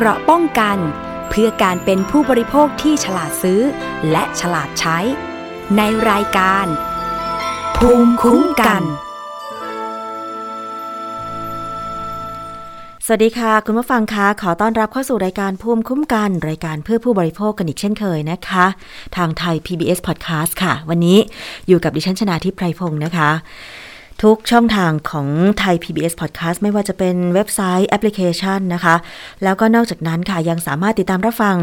เกราะป้องกัน เพื่อการเป็นผู้บริโภคที่ฉลาดซื้อ และฉลาดใช้ ในรายการ ภูมิคุ้มกัน สวัสดีค่ะ คุณผู้ฟังคะขอต้อนรับเข้าสู่รายการภูมิคุ้มกัน รายการเพื่อผู้บริโภคกันอีกเช่นเคยนะคะ ทางไทย PBS Podcast ค่ะ วันนี้อยู่กับดิฉันชนาทิพไพรพงศ์นะคะ ทุกช่องทางของไทย PBS Podcast ไม่ว่าจะเป็นเว็บไซต์แอปพลิเคชันนะคะ แล้วก็นอกจากนั้นค่ะยังสามารถติดตามรับฟัง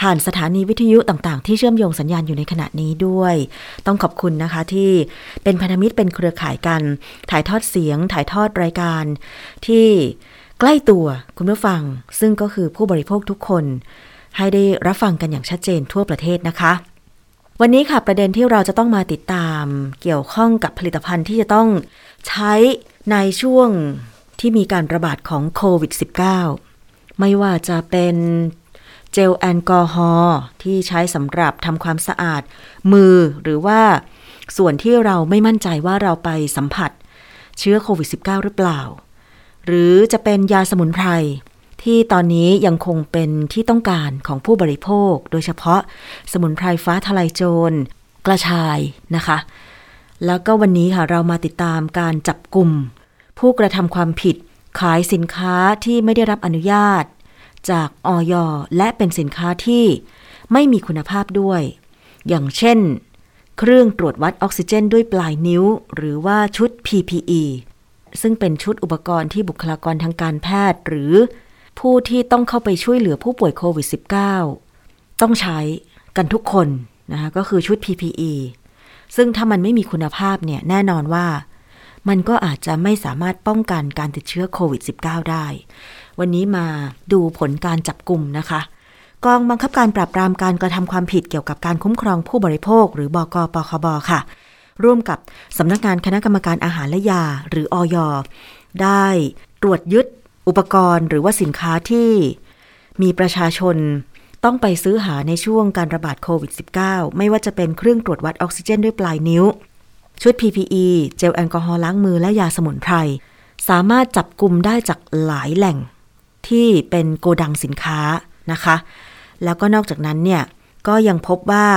ผ่านสถานีวิทยุต่างๆ ที่เชื่อมโยงสัญญาณอยู่ในขณะนี้ด้วย ต้องขอบคุณนะคะที่เป็นพันธมิตรเป็นเครือข่ายกัน ถ่ายทอดเสียง ถ่ายทอดรายการที่ใกล้ตัวคุณผู้ฟัง ซึ่งก็คือผู้บริโภคทุกคน ให้ได้รับฟังกันอย่างชัดเจนทั่วประเทศนะคะ วันนี้ค่ะประเด็นที่เราจะต้องมาติดตามเกี่ยวข้องกับผลิตภัณฑ์ที่จะต้องใช้ในช่วงที่มีการระบาดของโควิด -19 ไม่ว่าจะเป็นเจลแอลกอฮอล์ที่ใช้สำหรับทำความสะอาดมือหรือว่าส่วนที่เราไม่มั่นใจว่าเราไปสัมผัสเชื้อโควิด -19 หรือเปล่า หรือจะเป็นยาสมุนไพร ที่ตอนนี้ยังคงเป็นที่ต้องการของผู้บริโภค โดยเฉพาะสมุนไพรฟ้าทลายโจร กระชายนะคะ แล้วก็วันนี้ค่ะเรามาติดตามการจับกลุ่ม ผู้กระทำความผิด ขายสินค้าที่ไม่ได้รับอนุญาต จากออยและเป็นสินค้าที่ไม่มีคุณภาพด้วย อย่างเช่น เครื่องตรวจวัดออกซิเจนด้วยปลายนิ้ว หรือว่าชุด PPE ซึ่งเป็นชุดอุปกรณ์ที่บุคลากรทางการแพทย์ หรือ ผู้ที่ต้องเข้าไปช่วยเหลือผู้ป่วยโควิด -19 ต้องใช้กันทุกคนนะคะก็คือชุด PPE ซึ่งถ้ามันไม่มีคุณภาพเนี่ยแน่นอนว่า มันก็อาจจะไม่สามารถป้องกันการติดเชื้อโควิด -19 ได้ วันนี้มาดูผลการจับกลุ่มนะคะ กองบังคับการปราบปรามการกระทำความผิดเกี่ยวกับการคุ้มครองผู้บริโภค หรือบกปคบค่ะ ร่วมกับสำนักงานคณะกรรมการอาหารและยา หรืออยได้ตรวจยึด อุปกรณ์หรือว่าสินค้าที่มีประชาชนต้องไปซื้อหาในช่วงการระบาดโควิด -19 ไม่ว่าจะเป็นเครื่องตรวจวัดออกซิเจนด้วยปลายนิ้ว ชุด PPE เจลแอลกอฮอล์ล้างมือและยาสมุนไพร สามารถจับกลุ่มได้จากหลายแหล่งที่เป็นโกดังสินค้านะคะ แล้วก็นอกจากนั้นเนี่ย ก็ยังพบว่า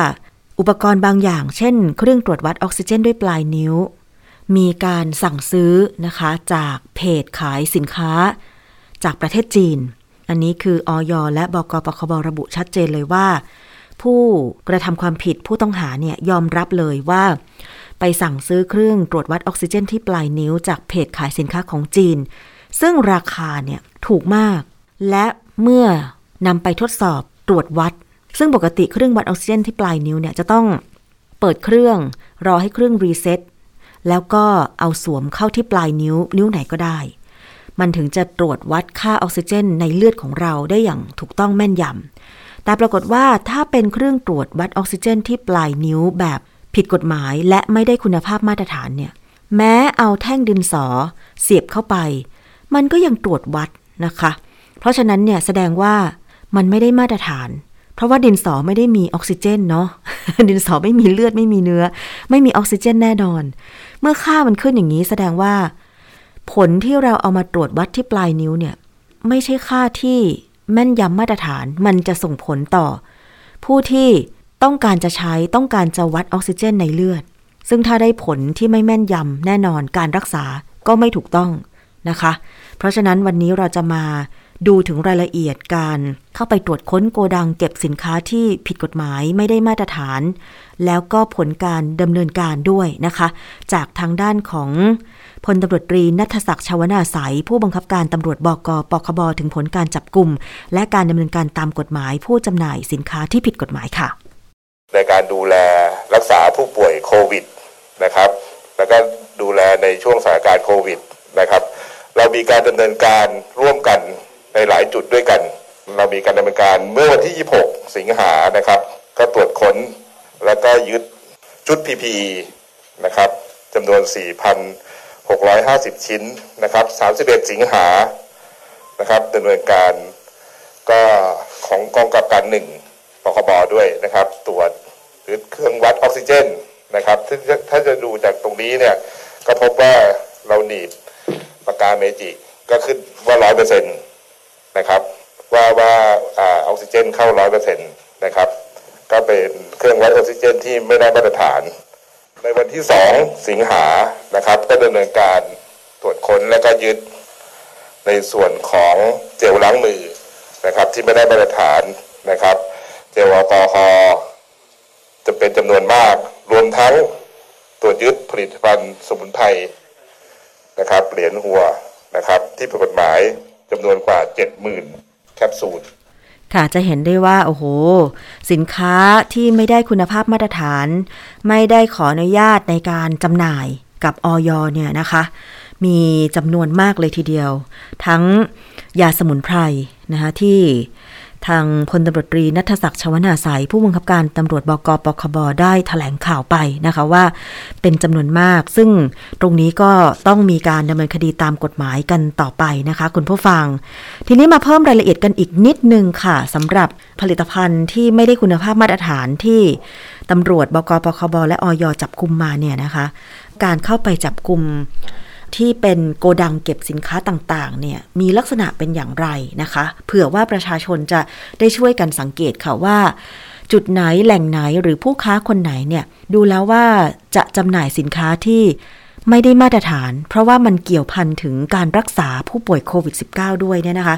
อุปกรณ์บางอย่าง เช่น เครื่องตรวจวัดออกซิเจนด้วยปลายนิ้ว มีการสั่งซื้อนะคะจากเพจขายสินค้า จากประเทศจีน อันนี้คืออยและบกปคบระบุชัดเจนเลยว่า ผู้กระทำความผิดผู้ต้องหาเนี่ยยอมรับเลยว่า ไปสั่งซื้อเครื่องตรวจวัดออกซิเจนที่ปลายนิ้วจากเพจขายสินค้าของจีน ซึ่งราคาเนี่ยถูกมาก และเมื่อนำไปทดสอบตรวจวัด ซึ่งปกติเครื่องวัดออกซิเจนที่ปลายนิ้วเนี่ยจะต้องเปิดเครื่องรอให้เครื่องรีเซ็ตแล้วก็เอาสวมเข้าที่ปลายนิ้ว นิ้วไหนก็ได้ มันถึงจะตรวจวัดค่าออกซิเจนในเลือดของเราได้อย่างถูกต้องแม่นยำ แต่ปรากฏว่าถ้าเป็นเครื่องตรวจวัดออกซิเจนที่ปลายนิ้วแบบผิดกฎหมายและไม่ได้คุณภาพมาตรฐานเนี่ย แม้เอาแท่งดินสอเสียบเข้าไป มันก็ยังตรวจวัดนะคะ เพราะฉะนั้นเนี่ยแสดงว่ามันไม่ได้มาตรฐาน เพราะว่าดินสอไม่ได้มีออกซิเจนเนาะ ดินสอไม่มีเลือดไม่มีเนื้อ ไม่มีออกซิเจนแน่นอน เมื่อค่ามันขึ้นอย่างนี้แสดงว่า ผลที่เราเอามาตรวจวัดที่ปลายนิ้วเนี่ย ไม่ใช่ค่าที่แม่นยำมาตรฐานมันจะส่งผลต่อ ผู้ที่ต้องการจะใช้ต้องการจะวัดออกซิเจนในเลือด ซึ่งถ้าได้ผลที่ไม่แม่นยำแน่นอนการรักษาก็ไม่ถูกต้องนะคะ เพราะฉะนั้นวันนี้เราจะมาดูถึงรายละเอียดการเข้าไปตรวจค้นโกดังเก็บสินค้าที่ผิดกฎหมายไม่ได้มาตรฐาน แล้วก็ผลการดำเนินการด้วยนะคะ จากทางด้านของ พลตำรวจตรีนัทศักดิ์ชาวนาสายผู้บังคับการตำรวจบกปคบถึงผลการจับกลุ่ม และการดำเนินการตามกฎหมายผู้จำหน่ายสินค้าที่ผิดกฎหมายค่ะ ในการดูแลรักษาผู้ป่วยโควิดนะครับ แล้วก็ดูแลในช่วงสถานการณ์โควิดนะครับ เรามีการดำเนินการร่วมกันในหลายจุดด้วยกัน เรามีการดำเนินการเมื่อวันที่ 26 สิงหานะครับ ก็ตรวจค้นแล้วก็ยึดชุด PPE นะครับจำนวน 4,000 650 ชิ้นนะครับ 31 สิงหานะครับดำเนินการก็ของกองกับการหนึ่งปคบด้วยนะครับ ตรวจหรือเครื่องวัดออกซิเจนนะครับถ้าถ้าจะดูจากตรงนี้เนี่ยก็พบว่าเราหนีบปากกาเมจิกก็ขึ้นว่าร้อยเปอร์เซ็นต์นะครับว่าว่าออกซิเจนเข้าร้อยเปอร์เซ็นต์นะครับ ก็เป็นเครื่องวัดออกซิเจนที่ไม่ได้มาตรฐาน ในวันที่สองสิงหานะครับ ก็ดำเนินการตรวจค้นและก็ยึดในส่วนของเจลล้างมือนะครับ ที่ไม่ได้มาตรฐานนะครับ เจลแอลกอฮอล์จะเป็นจำนวนมาก รวมทั้งตรวจยึดผลิตภัณฑ์สมุนไพรนะครับ เหรียญหัวนะครับ ที่ผิดกฎหมายจำนวนกว่า 70,000 แคปซูล ค่ะจะเห็นได้ว่า โอ้โห สินค้าที่ไม่ได้คุณภาพมาตรฐาน ไม่ได้ขออนุญาตในการจำหน่ายกับออยเนี่ยนะคะ มีจำนวนมากเลยทีเดียว ทั้งยาสมุนไพรนะคะที่ ทางพลตำรวจตรีนัทศักดิ์ชวนาสายผู้บังคับการตำรวจบกปคบได้ถแถลงข่าวไปนะคะว่า เป็นจำนวนมาก ซึ่งตรงนี้ก็ต้องมีการดำเนินคดีตามกฎหมายกันต่อไปนะคะ คุณผู้ฟัง ทีนี้มาเพิ่มรายละเอียดกันอีกนิดนึงค่ะสำหรับผลิตภัณฑ์ที่ไม่ได้คุณภาพมาตรฐานที่ตำรวจบกปคบและออยจับกุมมาเนี่ยนะคะ การเข้าไปจับกลุ่ม ที่เป็นโกดังเก็บสินค้าต่างๆเนี่ยมีลักษณะเป็นอย่างไรนะคะ เผื่อว่าประชาชนจะได้ช่วยกันสังเกตค่ะว่า จุดไหนแหล่งไหนหรือผู้ค้าคนไหนเนี่ยดูแล้วว่าจะจำหน่ายสินค้าที่ไม่ได้มาตรฐาน เพราะว่ามันเกี่ยวพันถึงการรักษาผู้ป่วยโควิด -19 ด้วยเนี่ยนะคะ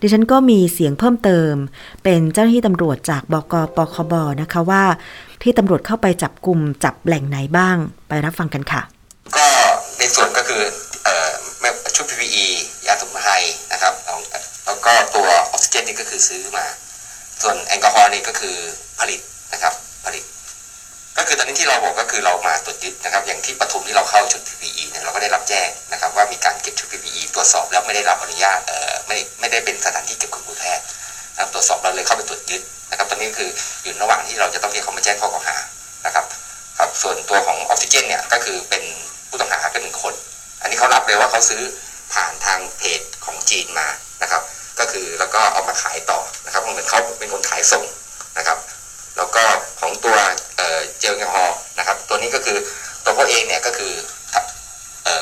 ดิฉันก็มีเสียงเพิ่มเติม เป็นเจ้าหน้าที่ตำรวจจากบกปคบนะคะว่า ที่ตำรวจเข้าไปจับกลุ่มจับแหล่งไหนบ้าง ไปรับฟังกันค่ะ ก็ ก็คือชุด PPE ยาสมุนไพรนะครับแล้วก็ตัวออกซิเจนนี่ก็คือซื้อมา ส่วนแอลกอฮอล์นี่ก็คือผลิตนะครับผลิต ก็คือตอนนี้ที่เราบอกก็คือเรามาตรวจยึดนะครับ อย่างที่ปทุมที่เราเข้าชุด PPE เนี่ยเราก็ได้รับแจ้งนะครับ ว่ามีการเก็บชุด PPE ตรวจสอบแล้วไม่ได้รับอนุญาตเอ่อไม่ไม่ได้เป็นสถานที่เก็บเครื่องมือแพทย์นะครับตรวจสอบเราเลยเข้าไปตรวจยึดนะครับ ตอนนี้คืออยู่ระหว่างที่เราจะต้องเรียกเขามาแจ้งข้อกล่าวหานะครับครับส่วนตัวของออกซิเจนเนี่ยก็คือเป็นผู้ต้องหาก็หนึ่งคน อันนี้เขารับเลยว่าเขาซื้อผ่านทางเพจของจีนมานะครับ ก็คือแล้วก็เอามาขายต่อนะครับเหมือนเขาเป็นคนขายส่งนะครับ แล้วก็ของตัวเจลแอลกอฮอล์นะครับ ตัวนี้ก็คือตัวเขาเองเนี่ยก็คือ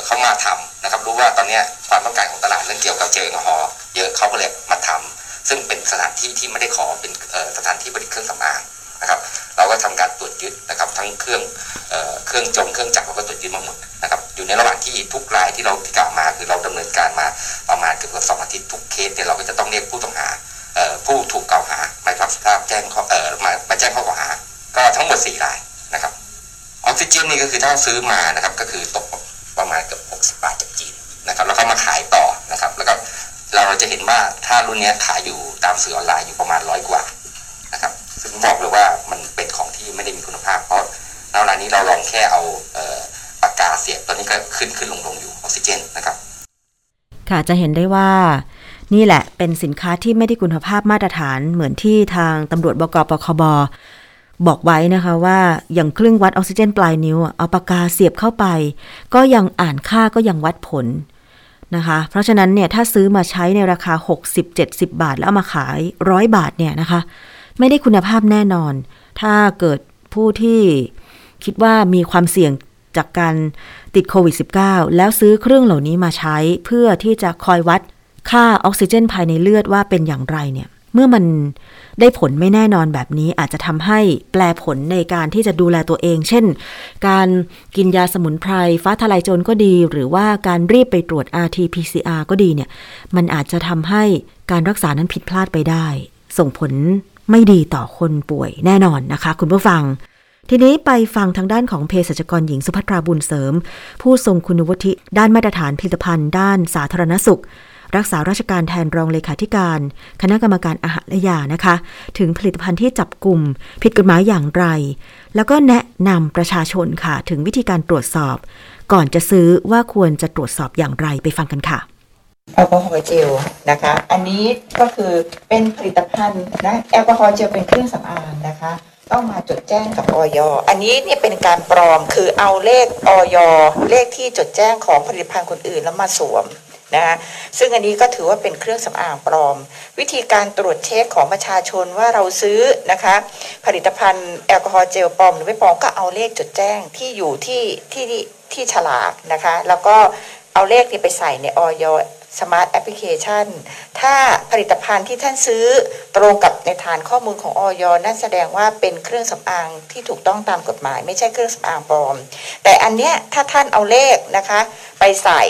เขามาทำนะครับ รู้ว่าตอนนี้ความต้องการของตลาดเรื่องเกี่ยวกับเจลแอลกอฮอล์เยอะเขาก็เลยมาทำซึ่งเป็นสถานที่ที่ไม่ได้ขอเป็นสถานที่ผลิตเครื่องสำอาง นะครับ เราก็ทำการตรวจยึดนะครับ ทั้งเครื่องเครื่องจงเครื่องจักรเราก็ตรวจยึดมาหมดนะครับ อยู่ในระหว่างที่ทุกรายที่เราที่กล่าวมาคือเราดำเนินการมาประมาณเกือบสองอาทิตย์ทุกเคสเนี่ยเราก็จะต้องเรียกผู้ต้องหาผู้ถูกกล่าวหามารับทราบแจ้งข้อเอ่อมามาแจ้งข้อกล่าวหา ก็ทั้งหมด4รายนะครับออกซิเจนนี่ก็คือถ้าซื้อมานะครับก็คือตกประมาณเกือบ60บาทจากจีนนะครับแล้วก็มาขายต่อนะครับ แล้วก็เราจะเห็นว่าถ้ารุ่นนี้ขายอยู่ตามสื่อออนไลน์อยู่ประมาณร้อยกว่า บอกเลยว่ามันเป็นของที่ไม่ได้มีคุณภาพเพราะในเวลานี้เราลองแค่เอาปากกาเสียบตอนนี้ก็ขึ้นขึ้นลงลงอยู่ออกซิเจนนะครับ ค่ะจะเห็นได้ว่านี่แหละเป็นสินค้าที่ไม่ได้คุณภาพมาตรฐานเหมือนที่ทางตำรวจบกปคบบอกไว้นะคะว่าอย่างเครื่องวัดออกซิเจนปลายนิ้วเอาปากกาเสียบเข้าไป ก็ยังอ่านค่าก็ยังวัดผลนะคะ เพราะฉะนั้นเนี่ยถ้าซื้อมาใช้ในราคา 60-70 บาท แล้วเอามาขายร้อยบาทเนี่ยนะคะ ไม่ได้คุณภาพแน่นอน ถ้าเกิดผู้ที่คิดว่ามีความเสี่ยงจากการติดโควิด -19 แล้วซื้อเครื่องเหล่านี้มาใช้เพื่อที่จะคอยวัดค่าออกซิเจนภายในเลือดว่าเป็นอย่างไรเนี่ย เมื่อมันได้ผลไม่แน่นอนแบบนี้อาจจะทำให้แปลผลในการที่จะดูแลตัวเอง เช่น การกินยาสมุนไพรฟ้าทลายโจรก็ดี หรือว่าการรีบไปตรวจ RT-PCR ก็ดีเนี่ย มันอาจจะทำให้การรักษานั้นผิดพลาดไปได้ ส่งผล ไม่ดีต่อคนป่วยแน่นอนนะคะ คุณผู้ฟัง ทีนี้ไปฟังทางด้านของเภสัชกรหญิงสุภัทราบุญเสริม ผู้ทรงคุณวุฒิด้านมาตรฐานผลิตภัณฑ์ ด้านสาธารณสุข รักษาราชการแทนรองเลขาธิการ คณะกรรมการอาหารและยานะคะ ถึงผลิตภัณฑ์ที่จับกลุ่มผิดกฎหมายอย่างไร แล้วก็แนะนำประชาชนค่ะ ถึงวิธีการตรวจสอบ ก่อนจะซื้อว่าควรจะตรวจสอบอย่างไรไปฟังกันค่ะ แอลกอฮอล์เจลนะคะ อันนี้ก็คือเป็นผลิตภัณฑ์นะแอลกอฮอล์เจลเป็นเครื่องสำอางนะคะ ต้องมาจดแจ้งกับออยอันนี้เนี่ยเป็นการปลอมคือเอาเลขออยเลขที่จดแจ้งของผลิตภัณฑ์คนอื่นแล้วมาสวมนะคะซึ่งอันนี้ก็ถือว่าเป็นเครื่องสำอางปลอม วิธีการตรวจเช็คของประชาชนว่าเราซื้อนะคะผลิตภัณฑ์แอลกอฮอล์เจลปลอมหรือไม่ปลอมก็เอาเลขจดแจ้งที่อยู่ที่ที่ที่ฉลากนะคะ แล้วก็เอาเลขนี้ไปใส่ในอย. Smart Application ถ้าผลิตภัณฑ์ที่ท่านซื้อตรงกับในฐานข้อมูลของอย. นั่นแสดงว่าเป็นเครื่องสำอางที่ถูกต้องตามกฎหมาย ไม่ใช่เครื่องสำอางปลอม แต่อันเนี้ยถ้าท่านเอาเลขนะคะ ไปใส่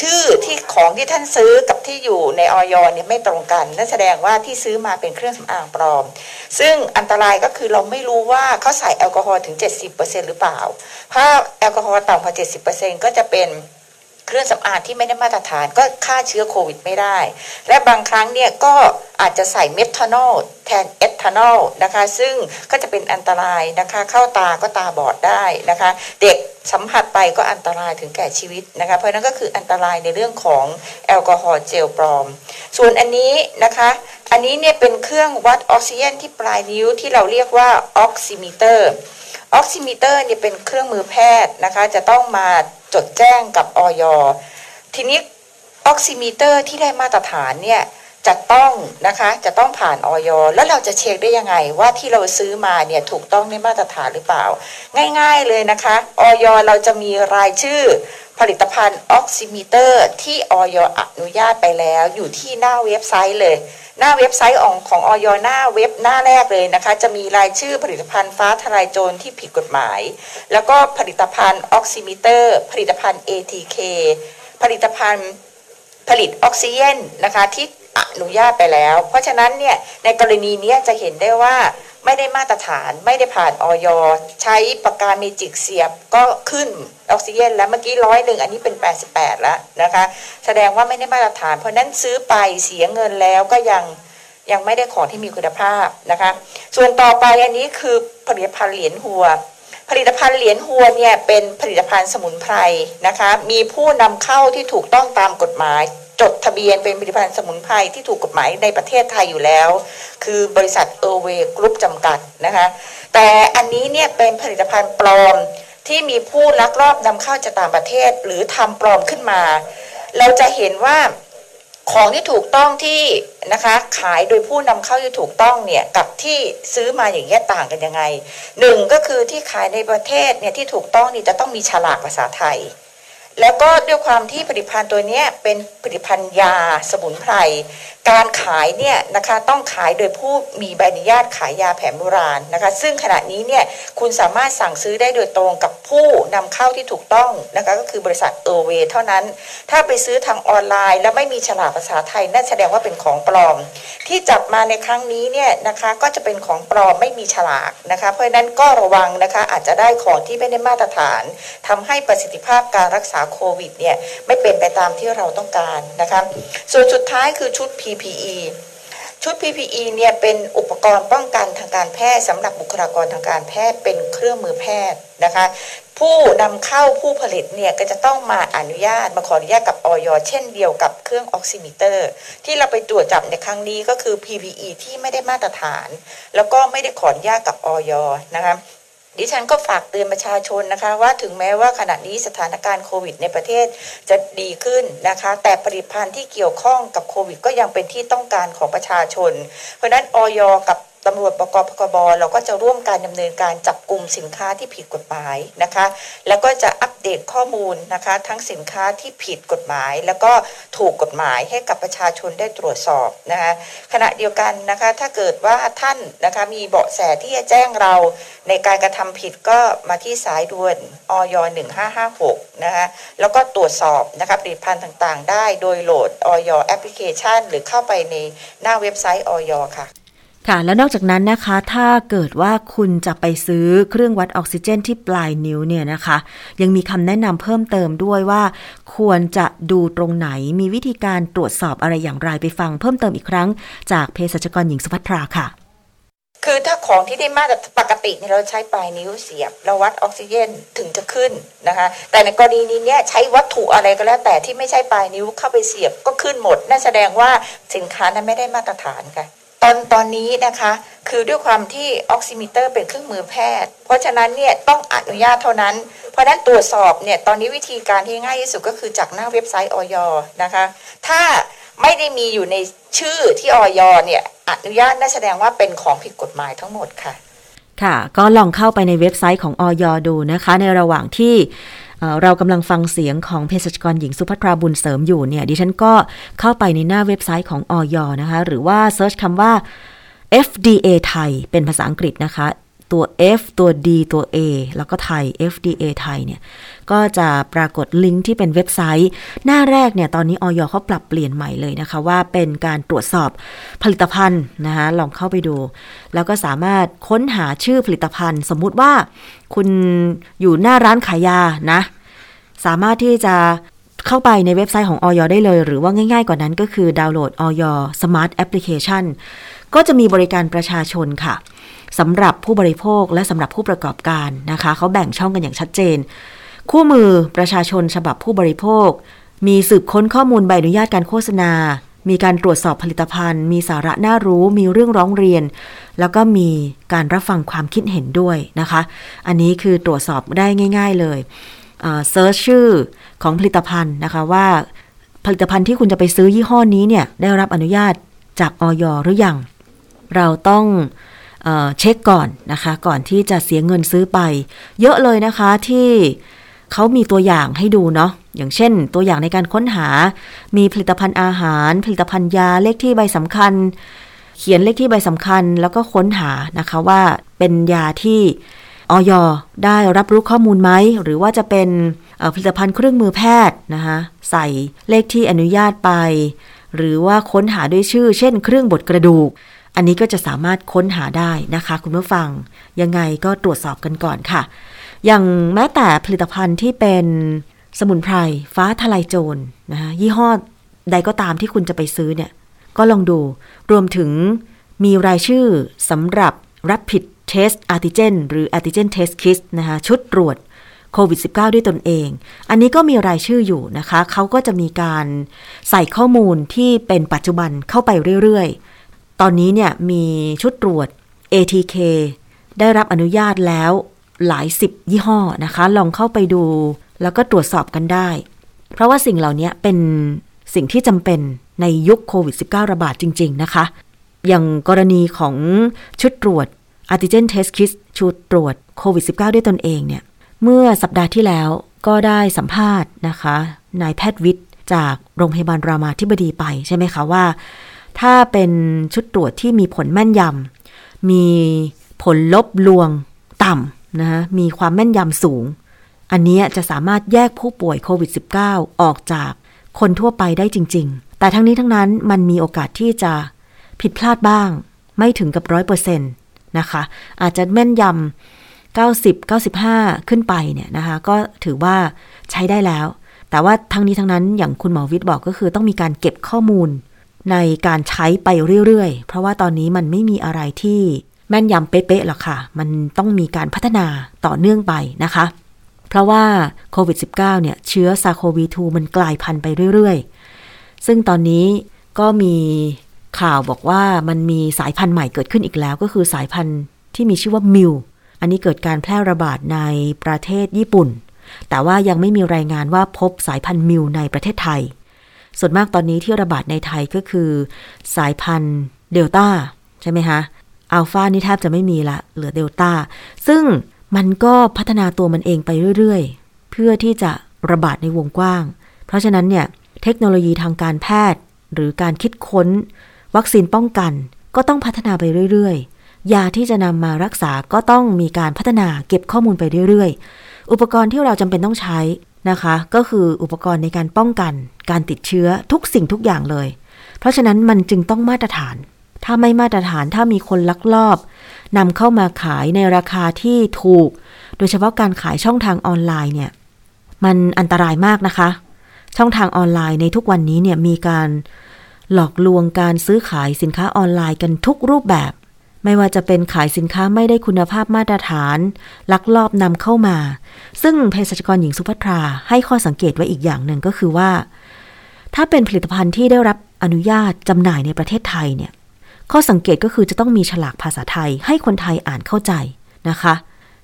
ชื่อที่ของที่ท่านซื้อกับที่อยู่ในออยเนี่ยไม่ตรงกันนั่นแสดงว่าที่ซื้อมาเป็นเครื่องสำอางปลอม ซึ่งอันตรายก็คือเราไม่รู้ว่าเขาใส่แอลกอฮอล์ถึง 70%หรือเปล่า ถ้าแอลกอฮอล์ต่ำกว่า 70%ก็จะเป็น เครื่องสำอางที่ไม่ได้มาตรฐานก็ฆ่าเชื้อโควิดไม่ได้ และบางครั้งเนี่ยก็อาจจะใส่เมทานอลแทนเอทานอลนะคะ ซึ่งก็จะเป็นอันตรายนะคะ เข้าตาก็ตาบอดได้นะคะ เด็กสัมผัสไปก็อันตรายถึงแก่ชีวิตนะคะ เพราะฉะนั้นก็คืออันตรายในเรื่องของแอลกอฮอล์เจลปลอม ส่วนอันนี้นะคะ อันนี้เนี่ยเป็นเครื่องวัดออกซิเจนที่ปลายนิ้วที่เราเรียกว่าออกซิมิเตอร์ ออกซิมิเตอร์เนี่ยเป็นเครื่องมือแพทย์นะคะ จะต้องมาจดแจ้งกับอย. ทีนี้ออกซิมิเตอร์ที่ได้มาตรฐานเนี่ย จะต้องนะคะจะต้องผ่านอย. แล้วเราจะเช็คได้ยังไงว่าที่เราซื้อมาเนี่ยถูกต้องในมาตรฐานหรือเปล่า ง่ายๆเลยนะคะอย. เราจะมีรายชื่อผลิตภัณฑ์ออกซิมิเตอร์ที่อย. อนุญาตไปแล้วอยู่ที่หน้าเว็บไซต์เลย หน้าเว็บไซต์ของของอย. หน้าเว็บหน้าแรกเลยนะคะ จะมีรายชื่อผลิตภัณฑ์ฟ้าทะลายโจรที่ผิดกฎหมาย แล้วก็ผลิตภัณฑ์ออกซิมิเตอร์ผลิตภัณฑ์ ATK ผลิตภัณฑ์ผลิตออกซิเจนนะคะที่ อนุญาตไปแล้ว เพราะฉะนั้นเนี่ยในกรณีนี้จะเห็นได้ว่าไม่ได้มาตรฐานไม่ได้ผ่านออยใช้ปากกาเมจิกเสียบก็ขึ้นออกซิเจนแล้วเมื่อกี้ร้อยหนึ่งอันนี้เป็น 88 แล้วนะคะ แสดงว่าไม่ได้มาตรฐาน เพราะนั้นซื้อไปเสียเงินแล้วก็ยังยังไม่ได้ของที่มีคุณภาพนะคะ ส่วนต่อไปอันนี้คือผลิตภัณฑ์เหรียญหัว ผลิตภัณฑ์เหรียญหัวเนี่ยเป็นผลิตภัณฑ์สมุนไพรนะคะ มีผู้นำเข้าที่ถูกต้องตามกฎหมาย จดทะเบียนเป็นผลิตภัณฑ์สมุนไพรที่ถูกกฎหมายในประเทศไทยอยู่แล้ว คือบริษัทเออร์เวกรุ๊ปจำกัดนะคะแต่อันนี้เนี่ยเป็นผลิตภัณฑ์ปลอมที่มีผู้ลักลอบนำเข้าจากต่างประเทศหรือทำปลอมขึ้นมา เราจะเห็นว่าของที่ถูกต้องที่นะคะขายโดยผู้นำเข้าที่ถูกต้องเนี่ยกับที่ซื้อมาอย่างเงี้ยต่างกันยังไงหนึ่งก็คือที่ขายในประเทศเนี่ยที่ถูกต้องนี่จะต้องมีฉลากภาษาไทย แล้วก็ด้วยความที่ผลิตภัณฑ์ตัวนี้เป็นผลิตภัณฑ์ยาสมุนไพรการขายเนี่ยนะคะต้องขายโดยผู้มีใบอนุญาตขายยาแผนโบราณนะคะ ซึ่งขณะนี้เนี่ยคุณสามารถสั่งซื้อได้โดยตรงกับผู้นำเข้าที่ถูกต้องนะคะก็คือบริษัทเออเวเท่านั้น ถ้าไปซื้อทางออนไลน์ แล้วไม่มีฉลากภาษาไทยนั่นแสดงว่าเป็นของปลอม ที่จับมาในครั้งนี้เนี่ยนะคะก็จะเป็นของปลอมไม่มีฉลากนะคะ เพราะฉะนั้นก็ระวังนะคะอาจจะได้ของที่ไม่ได้มาตรฐานทำให้ประสิทธิภาพการรักษาโควิดเนี่ยไม่เป็นไปตามที่เราต้องการนะคะส่วนสุดท้ายคือชุด PPE ชุด PPE เนี่ยเป็นอุปกรณ์ป้องกันทางการแพทย์สำหรับบุคลากรทางการแพทย์เป็นเครื่องมือแพทย์นะคะ ผู้นำเข้าผู้ผลิตเนี่ยก็จะต้องมาอนุญาตมาขออนุญาตกับออยเช่นเดียวกับเครื่องออกซิมิเตอร์ ที่เราไปตรวจจับในครั้งนี้ก็คือ PPE ที่ไม่ได้มาตรฐาน แล้วก็ไม่ได้ขออนุญาตกับออยนะคะ ดิฉันก็ฝากเตือนประชาชนนะคะว่าถึงแม้ว่าขณะนี้สถานการณ์โควิดในประเทศจะดีขึ้นนะคะ แต่ผลิตภัณฑ์ที่เกี่ยวข้องกับโควิด ก็ยังเป็นที่ต้องการของประชาชน เพราะฉะนั้นออยกับ ตำรวจปกปกบเราก็จะร่วมการดำเนินการจับกลุ่มสินค้าที่ผิดกฎหมายนะคะ แล้วก็จะอัปเดตข้อมูลนะคะ ทั้งสินค้าที่ผิดกฎหมาย แล้วก็ถูกกฎหมายให้กับประชาชนได้ตรวจสอบนะคะขณะเดียวกันนะคะถ้าเกิดว่าท่านนะคะมีเบาะแสที่จะแจ้งเราในการกระทำผิดก็มาที่สายด่วนออย 1556 นะคะแล้วก็ตรวจสอบนะคะผลิตภัณฑ์ต่างๆ ได้โดยโหลดออยแอปพลิเคชัน หรือเข้าไปในหน้าเว็บไซต์ออยค่ะ ค่ะ แล้วนอกจากนั้นนะคะ ถ้าเกิดว่าคุณจะไปซื้อเครื่องวัดออกซิเจนที่ปลายนิ้วเนี่ยนะคะ ยังมีคำแนะนำเพิ่มเติมด้วยว่า ควรจะดูตรงไหนมีวิธีการตรวจสอบอะไรอย่างไรไปฟังเพิ่มเติมอีกครั้ง จากเภสัชกรหญิงสุภัทราค่ะ คือถ้าของที่ได้มาตรปกติเนี่ยเราใช้ปลายนิ้วเสียบเราวัดออกซิเจนถึงจะขึ้นนะคะ แต่ในกรณีนี้เนี่ยใช้วัตถุอะไรก็แล้ว แต่ที่ไม่ใช่ปลายนิ้วเข้าไปเสียบก็ขึ้นหมดนั่นแสดงว่าสินค้านั้นไม่ได้มาตรฐานค่ะ ตอนตอนนี้นะคะคือด้วยความที่ออกซิมิเตอร์เป็นเครื่องมือแพทย์ เพราะฉะนั้นเนี่ยต้องอนุญาตเท่านั้น เพราะฉะนั้นตรวจสอบเนี่ยตอนนี้วิธีการที่ง่ายที่สุดก็คือจากหน้าเว็บไซต์อย. นะคะ ถ้าไม่ได้มีอยู่ในชื่อที่อย. เนี่ยอนุญาตนั่นแสดงว่าเป็นของผิดกฎหมายทั้งหมดค่ะ ค่ะ ก็ลองเข้าไปในเว็บไซต์ของอย. ดูนะคะ ในระหว่างที่ เรากำลังฟังเสียงของเภสัชกรหญิงสุภัทราบุญเสริมอยู่เนี่ย ดิฉันก็เข้าไปในหน้าเว็บไซต์ของอย. นะคะ หรือว่า search คำว่า FDA ไทยเป็นภาษาอังกฤษนะคะ ตัว F ตัว D ตัว A แล้วก็ไทย FDA ไทยเนี่ย ก็จะปรากฏลิงก์ที่เป็นเว็บไซต์ หน้าแรกเนี่ย ตอนนี้ออยเขาปรับเปลี่ยนใหม่เลยนะคะ ว่าเป็นการตรวจสอบผลิตภัณฑ์นะคะลองเข้าไปดู แล้วก็สามารถค้นหาชื่อผลิตภัณฑ์ สมมุติว่าคุณอยู่หน้าร้านขายยานะ สามารถที่จะเข้าไปในเว็บไซต์ของออยได้เลย หรือว่าง่ายๆกว่านั้นก็คือดาวน์โหลดออยSmart Application ก็จะมีบริการประชาชนค่ะ สำหรับผู้บริโภคและสำหรับผู้ประกอบการนะคะเขาแบ่งช่องกันอย่างชัดเจน คู่มือประชาชนฉบับผู้บริโภค มีสืบค้นข้อมูลใบอนุญาตการโฆษณา มีการตรวจสอบผลิตภัณฑ์ มีสาระน่ารู้ มีเรื่องร้องเรียน แล้วก็มีการรับฟังความคิดเห็นด้วยนะคะ อันนี้คือตรวจสอบได้ง่าย ๆเลย search ชื่อของผลิตภัณฑ์นะคะว่าผลิตภัณฑ์ที่คุณจะไปซื้อยี่ห้อนี้เนี่ยได้รับอนุญาตจากออยหรือยัง เราต้อง เเช็คก่อนนะคะ ก่อนที่จะเสียเงินซื้อไป เยอะเลยนะคะที่เขามีตัวอย่างให้ดูเนาะอย่างเช่น ตัวอย่างในการค้นหา มีผลิตภัณฑ์อาหาร ผลิตภัณฑ์ยาเลขที่ใบสำคัญ เขียนเลขที่ใบสำคัญ แล้วก็ค้นหานะคะว่าเป็นยาที่ออยได้รับรู้ข้อมูลไหม หรือว่าจะเป็นผลิตภัณฑ์เครื่องมือแพทย์นะคะใส่เลขที่อนุญาตไป หรือว่าค้นหาด้วยชื่อ เช่น เครื่องบดกระดูก อันนี้ก็จะสามารถค้นหาได้นะคะ คุณผู้ฟังยังไงก็ตรวจสอบกันก่อนค่ะ อย่างแม้แต่ผลิตภัณฑ์ที่เป็นสมุนไพรฟ้าทลายโจรนะคะยี่ห้อใดก็ตามที่คุณจะไปซื้อเนี่ย ก็ลองดูรวมถึงมีรายชื่อสำหรับ Rapid Test Antigen หรือ Antigen Test Kit นะคะชุดตรวจโควิด -19 ด้วยตนเอง อันนี้ก็มีรายชื่ออยู่นะคะ เขาก็จะมีการใส่ข้อมูลที่เป็นปัจจุบันเข้าไปเรื่อย ตอนนี้เนี่ยมีชุดตรวจ ATK ได้รับอนุญาตแล้วหลายสิบยี่ห้อนะคะ ลองเข้าไปดูแล้วก็ตรวจสอบกันได้ เพราะว่าสิ่งเหล่านี้เป็นสิ่งที่จำเป็นในยุคโควิด -19 ระบาดจริง ๆ นะคะ อย่างกรณีของชุดตรวจ Antigen Test Kit ชุดตรวจโควิด -19 ด้วยตนเองเนี่ย เมื่อสัปดาห์ที่แล้วก็ได้สัมภาษณ์นะคะนายแพทย์วิทย์จากโรงพยาบาลรามาธิบดีไปใช่ไหมคะว่า ถ้าเป็นชุดตรวจที่มีผลแม่นยำ มีผลลบลวงต่ำนะคะมีความแม่นยำสูง อันนี้จะสามารถแยกผู้ป่วยโควิด -19 ออกจากคนทั่วไปได้จริง ๆ แต่ทั้งนี้ทั้งนั้นมันมีโอกาสที่จะผิดพลาดบ้าง ไม่ถึงกับร้อยเปอร์เซ็นต์นะคะ อาจจะแม่นยำ90 95 ขึ้นไปเนี่ยนะคะ ก็ถือว่าใช้ได้แล้ว แต่ว่าทั้งนี้ทั้งนั้นอย่างคุณหมอวิทย์บอกก็คือต้องมีการเก็บข้อมูล ในการใช้ไปเรื่อยๆ เพราะว่าตอนนี้มันไม่มีอะไรที่แม่นยำเป๊ะๆหรอกค่ะ มันต้องมีการพัฒนาต่อเนื่องไปนะคะ เพราะว่าโควิด -19 เนี่ยเชื้อซาโควี2มันกลายพันธุ์ไปเรื่อยๆ ซึ่งตอนนี้ก็มีข่าวบอกว่ามันมีสายพันธุ์ใหม่เกิดขึ้นอีกแล้ว ก็คือสายพันธุ์ที่มีชื่อว่ามิวอันนี้เกิดการแพร่ระบาดในประเทศญี่ปุ่น แต่ว่ายังไม่มีรายงานว่าพบสายพันธุ์มิวในประเทศไทย ส่วนมากตอนนี้ที่ระบาดในไทยก็คือ สายพันธุ์เดลต้าใช่ไหมคะอัลฟานี่แทบจะไม่มีละ เหลือเดลต้า ซึ่งมันก็พัฒนาตัวมันเองไปเรื่อยๆ เพื่อที่จะระบาดในวงกว้าง เพราะฉะนั้นเนี่ย เทคโนโลยีทางการแพทย์ หรือการคิดค้น วัคซีนป้องกัน ก็ต้องพัฒนาไปเรื่อยๆ ยาที่จะนำมารักษาก็ต้องมีการพัฒนาเก็บข้อมูลไปเรื่อยๆ อุปกรณ์ที่เราจำเป็นต้องใช้ นะคะ ก็คืออุปกรณ์ในการป้องกันการติดเชื้อทุกสิ่งทุกอย่างเลย เพราะฉะนั้นมันจึงต้องมาตรฐาน ถ้าไม่มาตรฐานถ้ามีคนลักลอบนำเข้ามาขายในราคาที่ถูก โดยเฉพาะการขายช่องทางออนไลน์เนี่ยมันอันตรายมากนะคะ ช่องทางออนไลน์ในทุกวันนี้เนี่ยมีการหลอกลวงการซื้อขายสินค้าออนไลน์กันทุกรูปแบบ ไม่ว่าจะเป็นขายสินค้าไม่ได้คุณภาพมาตรฐาน ลักลอบนำเข้ามา ซึ่งเภสัชกรหญิงสุภัทราให้ข้อสังเกตไว้อีกอย่างหนึ่งก็คือว่า ถ้าเป็นผลิตภัณฑ์ที่ได้รับอนุญาตจำหน่ายในประเทศไทยเนี่ยข้อสังเกตก็คือจะต้องมีฉลากภาษาไทยให้คนไทยอ่านเข้าใจนะคะ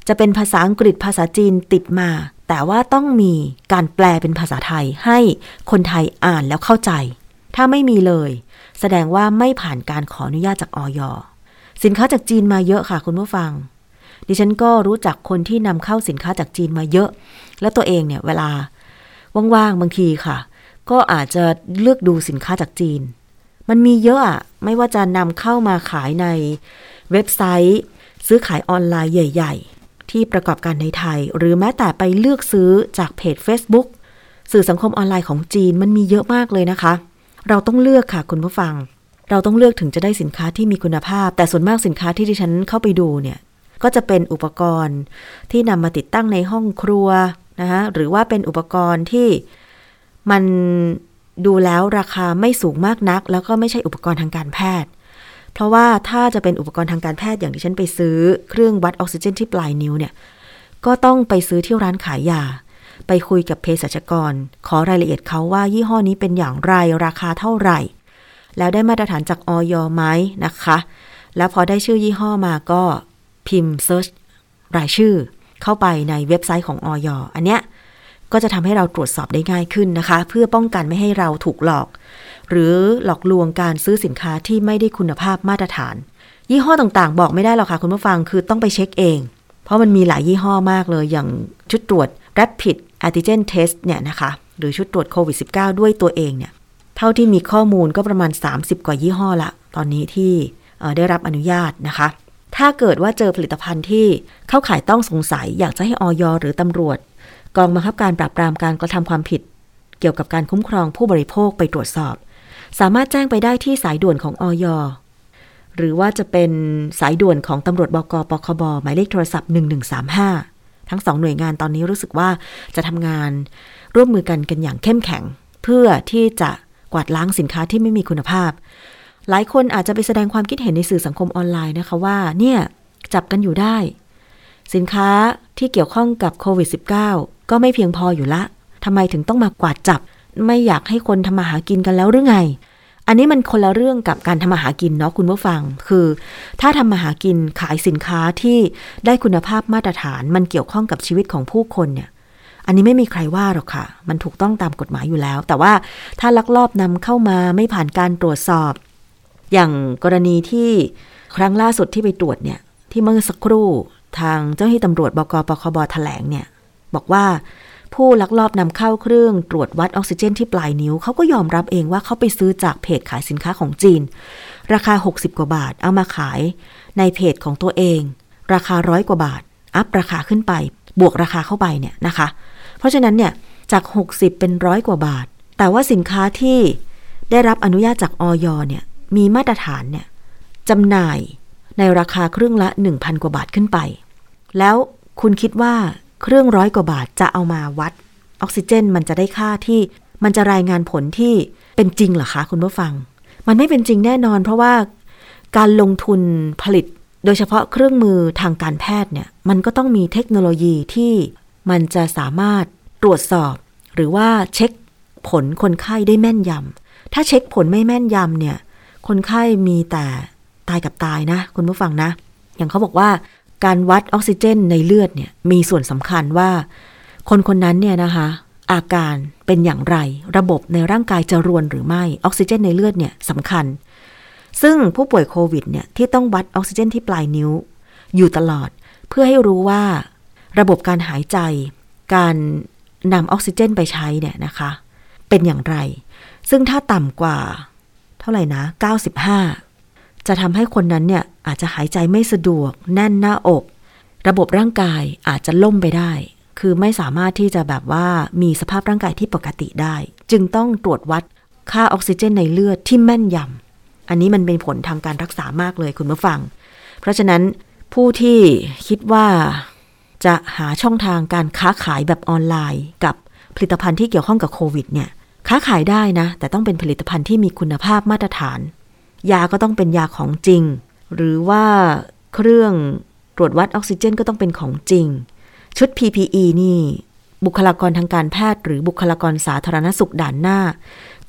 จะเป็นภาษาอังกฤษภาษาจีนติดมา แต่ว่าต้องมีการแปลเป็นภาษาไทยให้คนไทยอ่านแล้วเข้าใจ ถ้าไม่มีเลย แสดงว่าไม่ผ่านการขออนุญาตจากออย สินค้าจากจีนมาเยอะค่ะคุณผู้ฟัง ดิฉันก็รู้จักคนที่นำเข้าสินค้าจากจีนมาเยอะ แล้วตัวเองเนี่ยเวลาว่างๆบางทีค่ะ ก็อาจจะเลือกดูสินค้าจากจีน มันมีเยอะอะไม่ว่าจะนำเข้ามาขายในเว็บไซต์ ซื้อขายออนไลน์ใหญ่ ๆ ที่ประกอบการในไทย หรือแม้แต่ไปเลือกซื้อจากเพจ Facebook สื่อสังคมออนไลน์ของจีนมันมีเยอะมากเลยนะคะ เราต้องเลือกค่ะคุณผู้ฟัง เราต้องเลือกถึงจะได้สินค้าที่มีคุณภาพ แต่ส่วนมากสินค้าที่ดิฉันเข้าไปดูเนี่ย ก็จะเป็นอุปกรณ์ที่นำมาติดตั้งในห้องครัวนะคะหรือว่าเป็นอุปกรณ์ที่มันดูแล้วราคาไม่สูงมากนัก แล้วก็ไม่ใช่อุปกรณ์ทางการแพทย์ เพราะว่าถ้าจะเป็นอุปกรณ์ทางการแพทย์อย่างที่ฉันไปซื้อเครื่องวัดออกซิเจนที่ปลายนิ้วเนี่ย ก็ต้องไปซื้อที่ร้านขายยา ไปคุยกับเภสัชกร ขอรายละเอียดเขาว่ายี่ห้อนี้เป็นอย่างไรราคาเท่าไหร่ แล้วได้มาตรฐานจากออยไหมนะคะ แล้วพอได้ชื่อยี่ห้อมาก็พิมพ์เซิร์ชรายชื่อ เข้าไปในเว็บไซต์ของออยอันเนี้ยก็จะทำให้เราตรวจสอบได้ง่ายขึ้นนะคะ เพื่อป้องกันไม่ให้เราถูกหลอก หรือหลอกลวงการซื้อสินค้าที่ไม่ได้คุณภาพมาตรฐาน ยี่ห้อต่างๆ บอกไม่ได้หรอกค่ะคุณผู้ฟังคือต้องไปเช็คเอง เพราะมันมีหลายยี่ห้อมากเลยอย่างชุดตรวจ Rapid Antigen Test เนี่ยนะคะ หรือชุดตรวจโควิด -19 ด้วยตัวเองเนี่ย เท่าที่มีข้อมูลก็ประมาณ 30 กว่ายี่ห้อละ ตอนนี้ที่ได้รับอนุญาตนะคะ ถ้าเกิดว่าเจอผลิตภัณฑ์ที่เข้าขายต้องสงสัย อยากจะให้ออยหรือตำรวจ กองบังคับการปราบปรามการกระทำความผิด เกี่ยวกับการคุ้มครองผู้บริโภคไปตรวจสอบ สามารถแจ้งไปได้ที่สายด่วนของออยหรือว่าจะเป็นสายด่วนของตำรวจบกปคบหมายเลขโทรศัพท์ 1135 ทั้งสองหน่วยงานตอนนี้รู้สึกว่าจะทำงานร่วมมือกันกันอย่างเข้มแข็ง เพื่อที่จะ วาดล้างสินค้าที่ไม่มีคุณภาพ หลายคนอาจจะไปแสดงความคิดเห็นในสื่อสังคมออนไลน์นะคะว่า เนี่ยจับกันอยู่ได้ สินค้าที่เกี่ยวข้องกับโควิด -19 ก็ไม่เพียงพออยู่ละทำไมถึงต้องมากวาดจับ ไม่อยากให้คนทำมาหากินกันแล้วหรือไง อันนี้มันคนละเรื่องกับการทำมาหากินเนาะคุณผู้ฟัง คือ ถ้าทำมาหากินขายสินค้าที่ได้คุณภาพมาตรฐาน มันเกี่ยวข้องกับชีวิตของผู้คนเนี่ย อันนี้ไม่มีใครว่าหรอกค่ะ มันถูกต้องตามกฎหมายอยู่แล้ว แต่ว่าถ้าลักลอบนำเข้ามาไม่ผ่านการตรวจสอบ อย่างกรณีที่ครั้งล่าสุดที่ไปตรวจเนี่ย ที่เมื่อสักครู่ทางเจ้าหน้าที่ตำรวจบกปคบแถลงเนี่ย บอกว่าผู้ลักลอบนำเข้าเครื่องตรวจวัดออกซิเจนที่ปลายนิ้ว เขาก็ยอมรับเองว่าเขาไปซื้อจากเพจขายสินค้าของจีน ราคา 60 กว่าบาท เอามาขาย ในเพจของตัวเอง ราคาร้อยกว่าบาท อัพราคาขึ้นไป บวกราคาเข้าไปเนี่ยนะคะเราะฉะนั้นเนี่ยจาก 60 เป็นร้อยกว่าบาท แต่ว่าสินค้าที่ได้รับอนุญาตจากออยเนี่ยมีมาตรฐานเนี่ยจำหน่ายในราคาเครื่องละ 1,000 กว่าบาทขึ้นไป แล้วคุณคิดว่าเครื่องร้อยกว่าบาทจะเอามาวัด ออกซิเจนมันจะได้ค่าที่มันจะรายงานผลที่เป็นจริงเหรอคะคุณผู้ฟัง มันไม่เป็นจริงแน่นอน เพราะว่าการลงทุนผลิต โดยเฉพาะเครื่องมือทางการแพทย์เนี่ยมันก็ต้องมีเทคโนโลยีที่มันจะสามารถ ตรวจสอบ หรือว่าเช็คผลคนไข้ได้แม่นยำถ้าเช็คผลไม่แม่นยำเนี่ย คนไข้มีแต่ตายกับตายนะ คุณผู้ฟังนะ อย่างเขาบอกว่าการวัดออกซิเจนในเลือดเนี่ยมีส่วนสำคัญว่า คนคนนั้นเนี่ยนะคะ อาการเป็นอย่างไร ระบบในร่างกายจะรวนหรือไม่ออกซิเจนในเลือดเนี่ยสำคัญ ซึ่งผู้ป่วยโควิดเนี่ยที่ต้องวัดออกซิเจนที่ปลายนิ้ว อยู่ตลอด เพื่อให้รู้ว่า ระบบการหายใจ การ นำออกซิเจนไปใช้เนี่ยนะคะ เป็นอย่างไร ซึ่งถ้าต่ำกว่า เท่าไหร่นะ 95 จะทำให้คนนั้นเนี่ยอาจจะหายใจไม่สะดวก แน่นหน้าอก ระบบร่างกายอาจจะล่มไปได้ คือไม่สามารถที่จะแบบว่ามีสภาพร่างกายที่ปกติได้ จึงต้องตรวจวัดค่าออกซิเจนในเลือดที่แม่นยำอันนี้มันเป็นผลทางการรักษามากเลยคุณผู้ฟัง เพราะฉะนั้นผู้ที่คิดว่า จะหาช่องทางการค้าขายแบบออนไลน์ กับผลิตภัณฑ์ที่เกี่ยวข้องกับโควิดเนี่ยค้าขายได้นะ แต่ต้องเป็นผลิตภัณฑ์ที่มีคุณภาพมาตรฐาน ยาก็ต้องเป็นยาของจริง หรือว่าเครื่องตรวจวัดออกซิเจนก็ต้องเป็นของจริง ชุด PPE นี่ บุคลากรทางการแพทย์ หรือบุคลากรสาธารณสุขด่านหน้า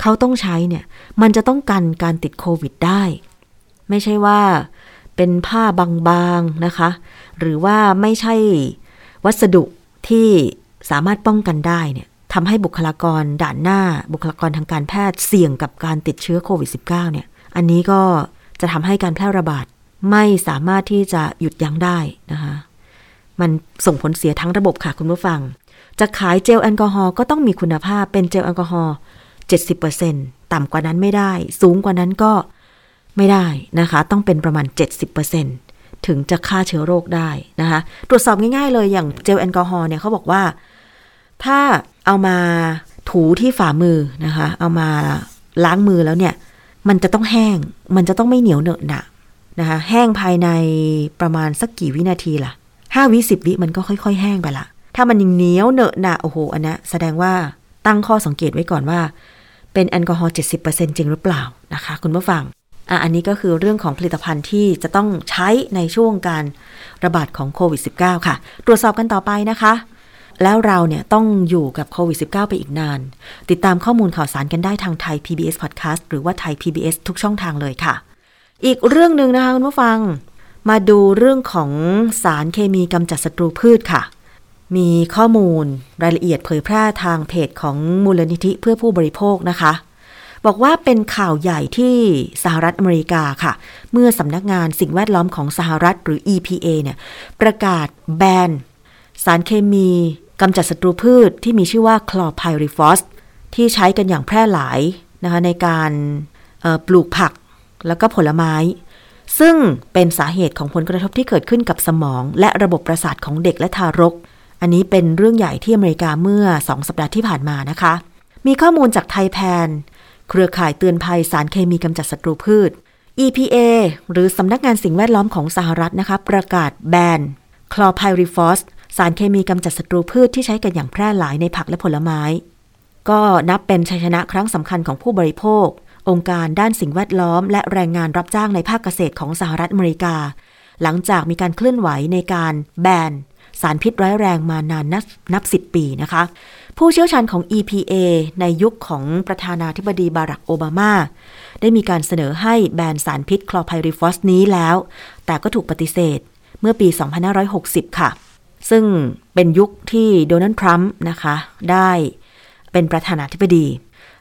เขาต้องใช้เนี่ย มันจะต้องกันการติดโควิดได้ ไม่ใช่ว่าเป็นผ้าบางๆนะคะ หรือว่าไม่ใช่วัสดุที่สามารถป้องกันได้เนี่ยทำให้บุคลากรด่านหน้าบุคลากรทางการแพทย์เสี่ยงกับการติดเชื้อโควิด -19 เนี่ย อันนี้ก็จะทำให้การแพร่ระบาดไม่สามารถที่จะหยุดยั้งได้นะคะ มันส่งผลเสียทั้งระบบค่ะคุณผู้ฟัง จะขายเจลแอลกอฮอล์ก็ต้องมีคุณภาพเป็นเจลแอลกอฮอล์70%ต่ำกว่านั้นไม่ได้ สูงกว่านั้นก็ไม่ได้นะคะ ต้องเป็นประมาณ 70% ถึงจะฆ่าเชื้อโรคได้นะคะ ตรวจสอบง่ายๆเลยอย่างเจลแอลกอฮอล์เนี่ยเขาบอกว่า ถ้าเอามาถูที่ฝ่ามือนะคะ เอามาล้างมือแล้วเนี่ย มันจะต้องแห้ง มันจะต้องไม่เหนียวเหนอะหนะนะคะ แห้งภายในประมาณสักกี่วินาทีล่ะห้าวิสิบวิมันก็ค่อย ๆ แห้งไปละถ้ามันยังเหนียวเหนอะหนะโอ้โหอันนี้แสดงว่าตั้งข้อสังเกตไว้ก่อนว่า เป็นแอลกอฮอล์70%จริงหรือเปล่านะคะ คุณผู้ฟัง อันนี้ก็คือเรื่องของผลิตภัณฑ์ที่จะต้องใช้ในช่วงการระบาดของโควิด -19 ค่ะ ตรวจสอบกันต่อไปนะคะ แล้วเราเนี่ยต้องอยู่กับโควิด -19 ไปอีกนาน ติดตามข้อมูลข่าวสารกันได้ทางไทย PBS Podcast หรือว่าไทย PBS ทุกช่องทางเลยค่ะ อีกเรื่องหนึ่งนะคะคุณผู้ฟัง มาดูเรื่องของสารเคมีกำจัดศัตรูพืชค่ะมีข้อมูลรายละเอียดเผยแพร่ทางเพจของมูลนิธิเพื่อผู้บริโภคนะคะ บอกว่าเป็นข่าวใหญ่ที่สหรัฐอเมริกาค่ะ เมื่อสำนักงานสิ่งแวดล้อมของสหรัฐหรือ EPA เนี่ยประกาศแบนสารเคมีกำจัดศัตรูพืชที่มีชื่อว่าคลอไพริฟอสที่ใช้กันอย่างแพร่หลายนะคะในการปลูกผักแล้วก็ผลไม้ ซึ่งเป็นสาเหตุของผลกระทบที่เกิดขึ้นกับสมอง และระบบประสาทของเด็กและทารก อันนี้เป็นเรื่องใหญ่ที่อเมริกาเมื่อ 2 สัปดาห์ที่ผ่านมานะคะ มีข้อมูลจากไทยแพน เครือข่ายเตือนภัยสารเคมีกำจัดศัตรูพืช EPA หรือสำนักงานสิ่งแวดล้อมของสหรัฐนะคะ ประกาศแบนคลอไพริฟอสสารเคมีกำจัดศัตรูพืชที่ใช้กันอย่างแพร่หลายในผักและผลไม้ ก็นับเป็นชัยชนะครั้งสำคัญของผู้บริโภค องค์การด้านสิ่งแวดล้อม และแรงงานรับจ้างในภาคเกษตรของสหรัฐอเมริกา หลังจากมีการเคลื่อนไหวในการแบนสารพิษร้ายแรงมานานนับนับสิบปีนะคะ ผู้เชี่ยวชาญของ EPA ในยุคของประธานาธิบดีบารักโอบามา ได้มีการเสนอให้แบนสารพิษคลอไพริฟอสนี้แล้ว แต่ก็ถูกปฏิเสธเมื่อปี 2560 ค่ะ ซึ่งเป็นยุคที่โดนัลด์ทรัมป์นะคะ ได้เป็นประธานาธิบดี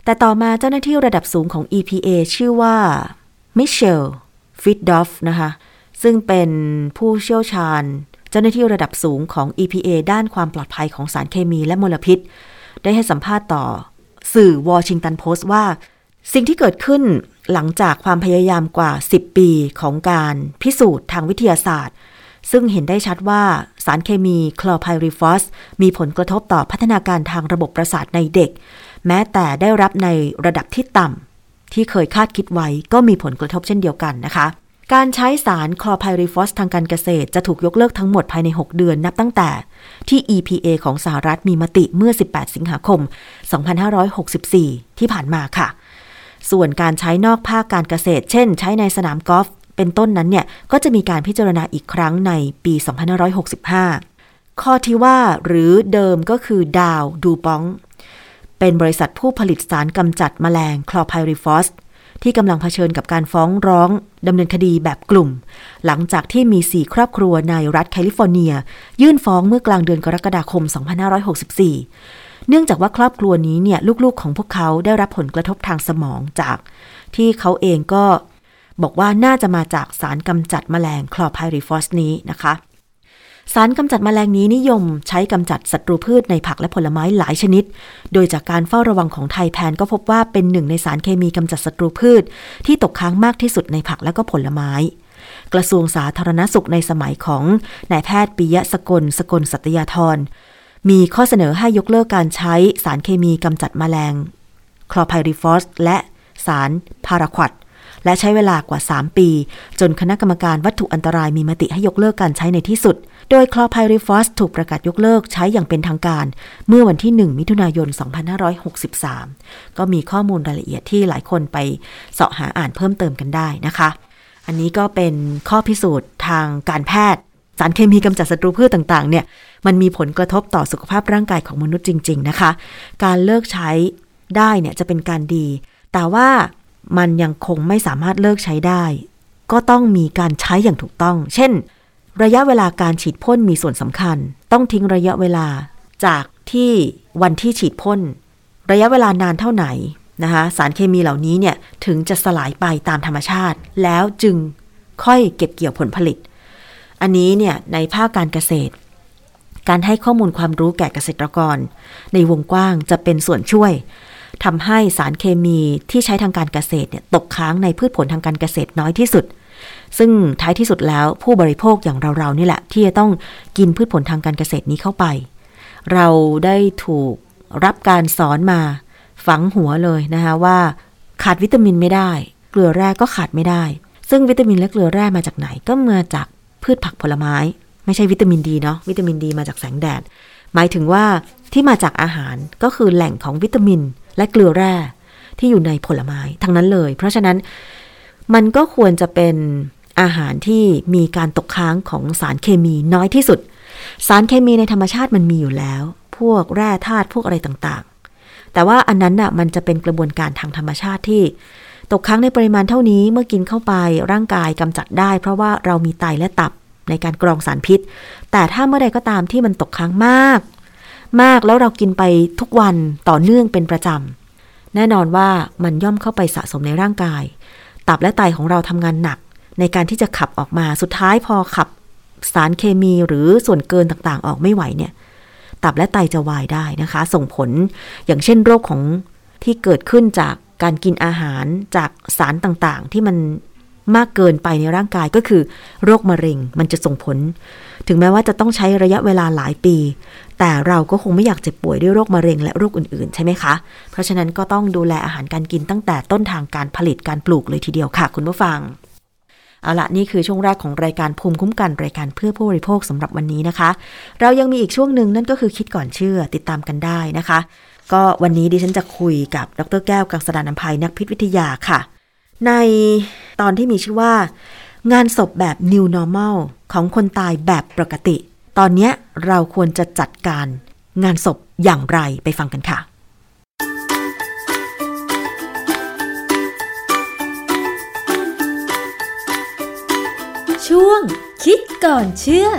แต่ต่อมาเจ้าหน้าที่ระดับสูงของ EPA ชื่อว่ามิเชลฟิดดอฟนะคะ ซึ่งเป็นผู้เชี่ยวชาญ เจ้าหน้าที่ระดับสูงของ EPA ด้านความปลอดภัยของสารเคมีและมลพิษ ได้ให้สัมภาษณ์ต่อ สื่อวอชิงตันโพสต์ว่า สิ่งที่เกิดขึ้นหลังจากความพยายามกว่า 10 ปีของการพิสูจน์ทางวิทยาศาสตร์ ซึ่งเห็นได้ชัดว่าสารเคมีคลอไพริฟอสมีผลกระทบต่อพัฒนาการทางระบบประสาทในเด็ก แม้แต่ได้รับในระดับที่ต่ำที่เคยคาดคิดไว้ก็มีผลกระทบเช่นเดียวกันนะคะ การใช้สารคลอไพริฟอสทางการเกษตรจะถูกยกเลิกทั้งหมดภายใน 6 เดือนนับตั้งแต่ที่ EPA ของสหรัฐมีมติเมื่อ 18 สิงหาคม 2564 ที่ผ่านมาค่ะ ส่วนการใช้นอกภาคการเกษตร เช่น ใช้ในสนามกอล์ฟเป็นต้นนั้นเนี่ย ก็จะมีการพิจารณาอีกครั้งในปี 2565 ข้อที่ว่าหรือเดิมก็คือดาวดูปอง เป็นบริษัทผู้ผลิตสารกำจัดแมลงคลอไพริฟอส ที่กำลังเผชิญกับการฟ้องร้องดำเนินคดีแบบกลุ่ม หลังจากที่มี 4 ครอบครัวในรัฐแคลิฟอร์เนีย ยื่นฟ้องเมื่อกลางเดือนกรกฎาคม 2564 เนื่องจากว่าครอบครัวนี้เนี่ยลูกๆของพวกเขาได้รับผลกระทบทางสมองจาก ที่เขาเองก็บอกว่าน่าจะมาจากสารกำจัดแมลงคลอไพริฟอสนี้นะคะ สารกำจัดแมลงนี้นิยมใช้กำจัดศัตรูพืชในผักและผลไม้หลายชนิด โดยจากการเฝ้าระวังของไทยแพนก็พบว่าเป็นหนึ่งในสารเคมีกำจัดศัตรูพืช ที่ตกค้างมากที่สุดในผักและก็ผลไม้ กระทรวงสาธารณสุขในสมัยของนายแพทย์ปิยะสกล สกลสัตยาธร มีข้อเสนอให้ยกเลิกการใช้สารเคมีกำจัดแมลง คลอไพริฟอสและสารพาราควดและใช้เวลากว่า 3 ปี จนคณะกรรมการวัตถุอันตรายมีมติให้ยกเลิกการใช้ในที่สุด โดยคลอไพริฟอสถูกประกาศยกเลิกใช้อย่างเป็นทางการ เมื่อวันที่ 1 มิถุนายน 2563 ก็มีข้อมูลรายละเอียดที่หลายคนไปเสาะหาอ่านเพิ่มเติมกันได้นะคะ อันนี้ก็เป็นข้อพิสูจน์ทางการแพทย์ สารเคมีกำจัดศัตรูพืชต่างๆ เนี่ย มันมีผลกระทบต่อสุขภาพร่างกายของมนุษย์จริง ๆ นะคะ การเลิกใช้ได้เนี่ยจะเป็นการดี แต่ว่ามันยังคงไม่สามารถเลิกใช้ได้ ก็ต้องมีการใช้อย่างถูกต้อง เช่น ระยะเวลาการฉีดพ่นมีส่วนสำคัญ ต้องทิ้งระยะเวลาจากที่วันที่ฉีดพ่นระยะเวลานานเท่าไหร่นะคะสารเคมีเหล่านี้เนี่ยถึงจะสลายไปตามธรรมชาติ แล้วจึงค่อยเก็บเกี่ยวผลผลิต อันนี้เนี่ยในภาคการเกษตร การให้ข้อมูลความรู้แก่เกษตรกร ในวงกว้างจะเป็นส่วนช่วยทำให้สารเคมีที่ใช้ทางการเกษตรเนี่ยตกค้างในพืชผลทางการเกษตรน้อยที่สุด ซึ่งท้ายที่สุดแล้วผู้บริโภคอย่างเราๆนี่แหละ ที่จะต้องกินพืชผลทางการเกษตรนี้เข้าไป เราได้ถูกรับการสอนมาฝังหัวเลยนะคะว่าขาดวิตามินไม่ได้ เกลือแร่ก็ขาดไม่ได้ ซึ่งวิตามินและเกลือแร่มาจากไหนก็มาจากพืชผักผลไม้ ไม่ใช่วิตามินดีเนาะวิตามินดีมาจากแสงแดด หมายถึงว่าที่มาจากอาหารก็คือแหล่งของวิตามินและเกลือแร่ที่อยู่ในผลไม้ทั้งนั้นเลย เพราะฉะนั้นมันก็ควรจะเป็น อาหารที่มีการตกค้างของสารเคมีน้อยที่สุด สารเคมีในธรรมชาติมันมีอยู่แล้ว พวกแร่ธาตุพวกอะไรต่างๆ แต่ว่าอันนั้นน่ะมันจะเป็นกระบวนการทางธรรมชาติที่ ตกค้างในปริมาณเท่านี้เมื่อกินเข้าไปร่างกายกำจัดได้ เพราะว่าเรามีไตและตับในการกรองสารพิษ แต่ถ้าเมื่อใดก็ตามที่มันตกค้างมาก มากแล้วเรากินไปทุกวันต่อเนื่องเป็นประจำแน่นอนว่ามันย่อมเข้าไปสะสมในร่างกาย ตับและไตของเราทำงานหนัก ในการที่จะขับออกมาสุดท้ายพอขับสารเคมีหรือส่วนเกินต่างๆ ออกไม่ไหวเนี่ย ตับและไตจะวายได้นะคะ ส่งผลอย่างเช่นโรคของที่เกิดขึ้นจากการกินอาหารจากสารต่างๆ ที่มันมากเกินไปในร่างกายก็คือ โรคมะเร็งมันจะส่งผล ถึงแม้ว่าจะต้องใช้ระยะเวลาหลายปี แต่เราก็คงไม่อยากเจ็บป่วยด้วยโรคมะเร็งและโรคอื่นๆ ใช่ไหมคะ เพราะฉะนั้นก็ต้องดูแลอาหารการกินตั้งแต่ต้นทางการผลิตการปลูกเลยทีเดียวค่ะ คุณผู้ฟัง เอาละนี่คือช่วงแรกของรายการภูมิคุ้มกันรายการเพื่อผู้บริโภคสำหรับวันนี้นะคะ เรายังมีอีกช่วงหนึ่งนั่นก็คือคิดก่อนเชื่อติดตามกันได้นะคะ ก็วันนี้ดิฉันจะคุยกับดรแก้วกังสดานนภัยนักพิษวิทยาค่ะ ในตอนที่มีชื่อว่า งานศพแบบ New Normal ของคนตายแบบปกติ ตอนนี้เราควรจะจัดการงานศพอย่างไรไปฟังกันค่ะ คิดก่อนเชื่อพ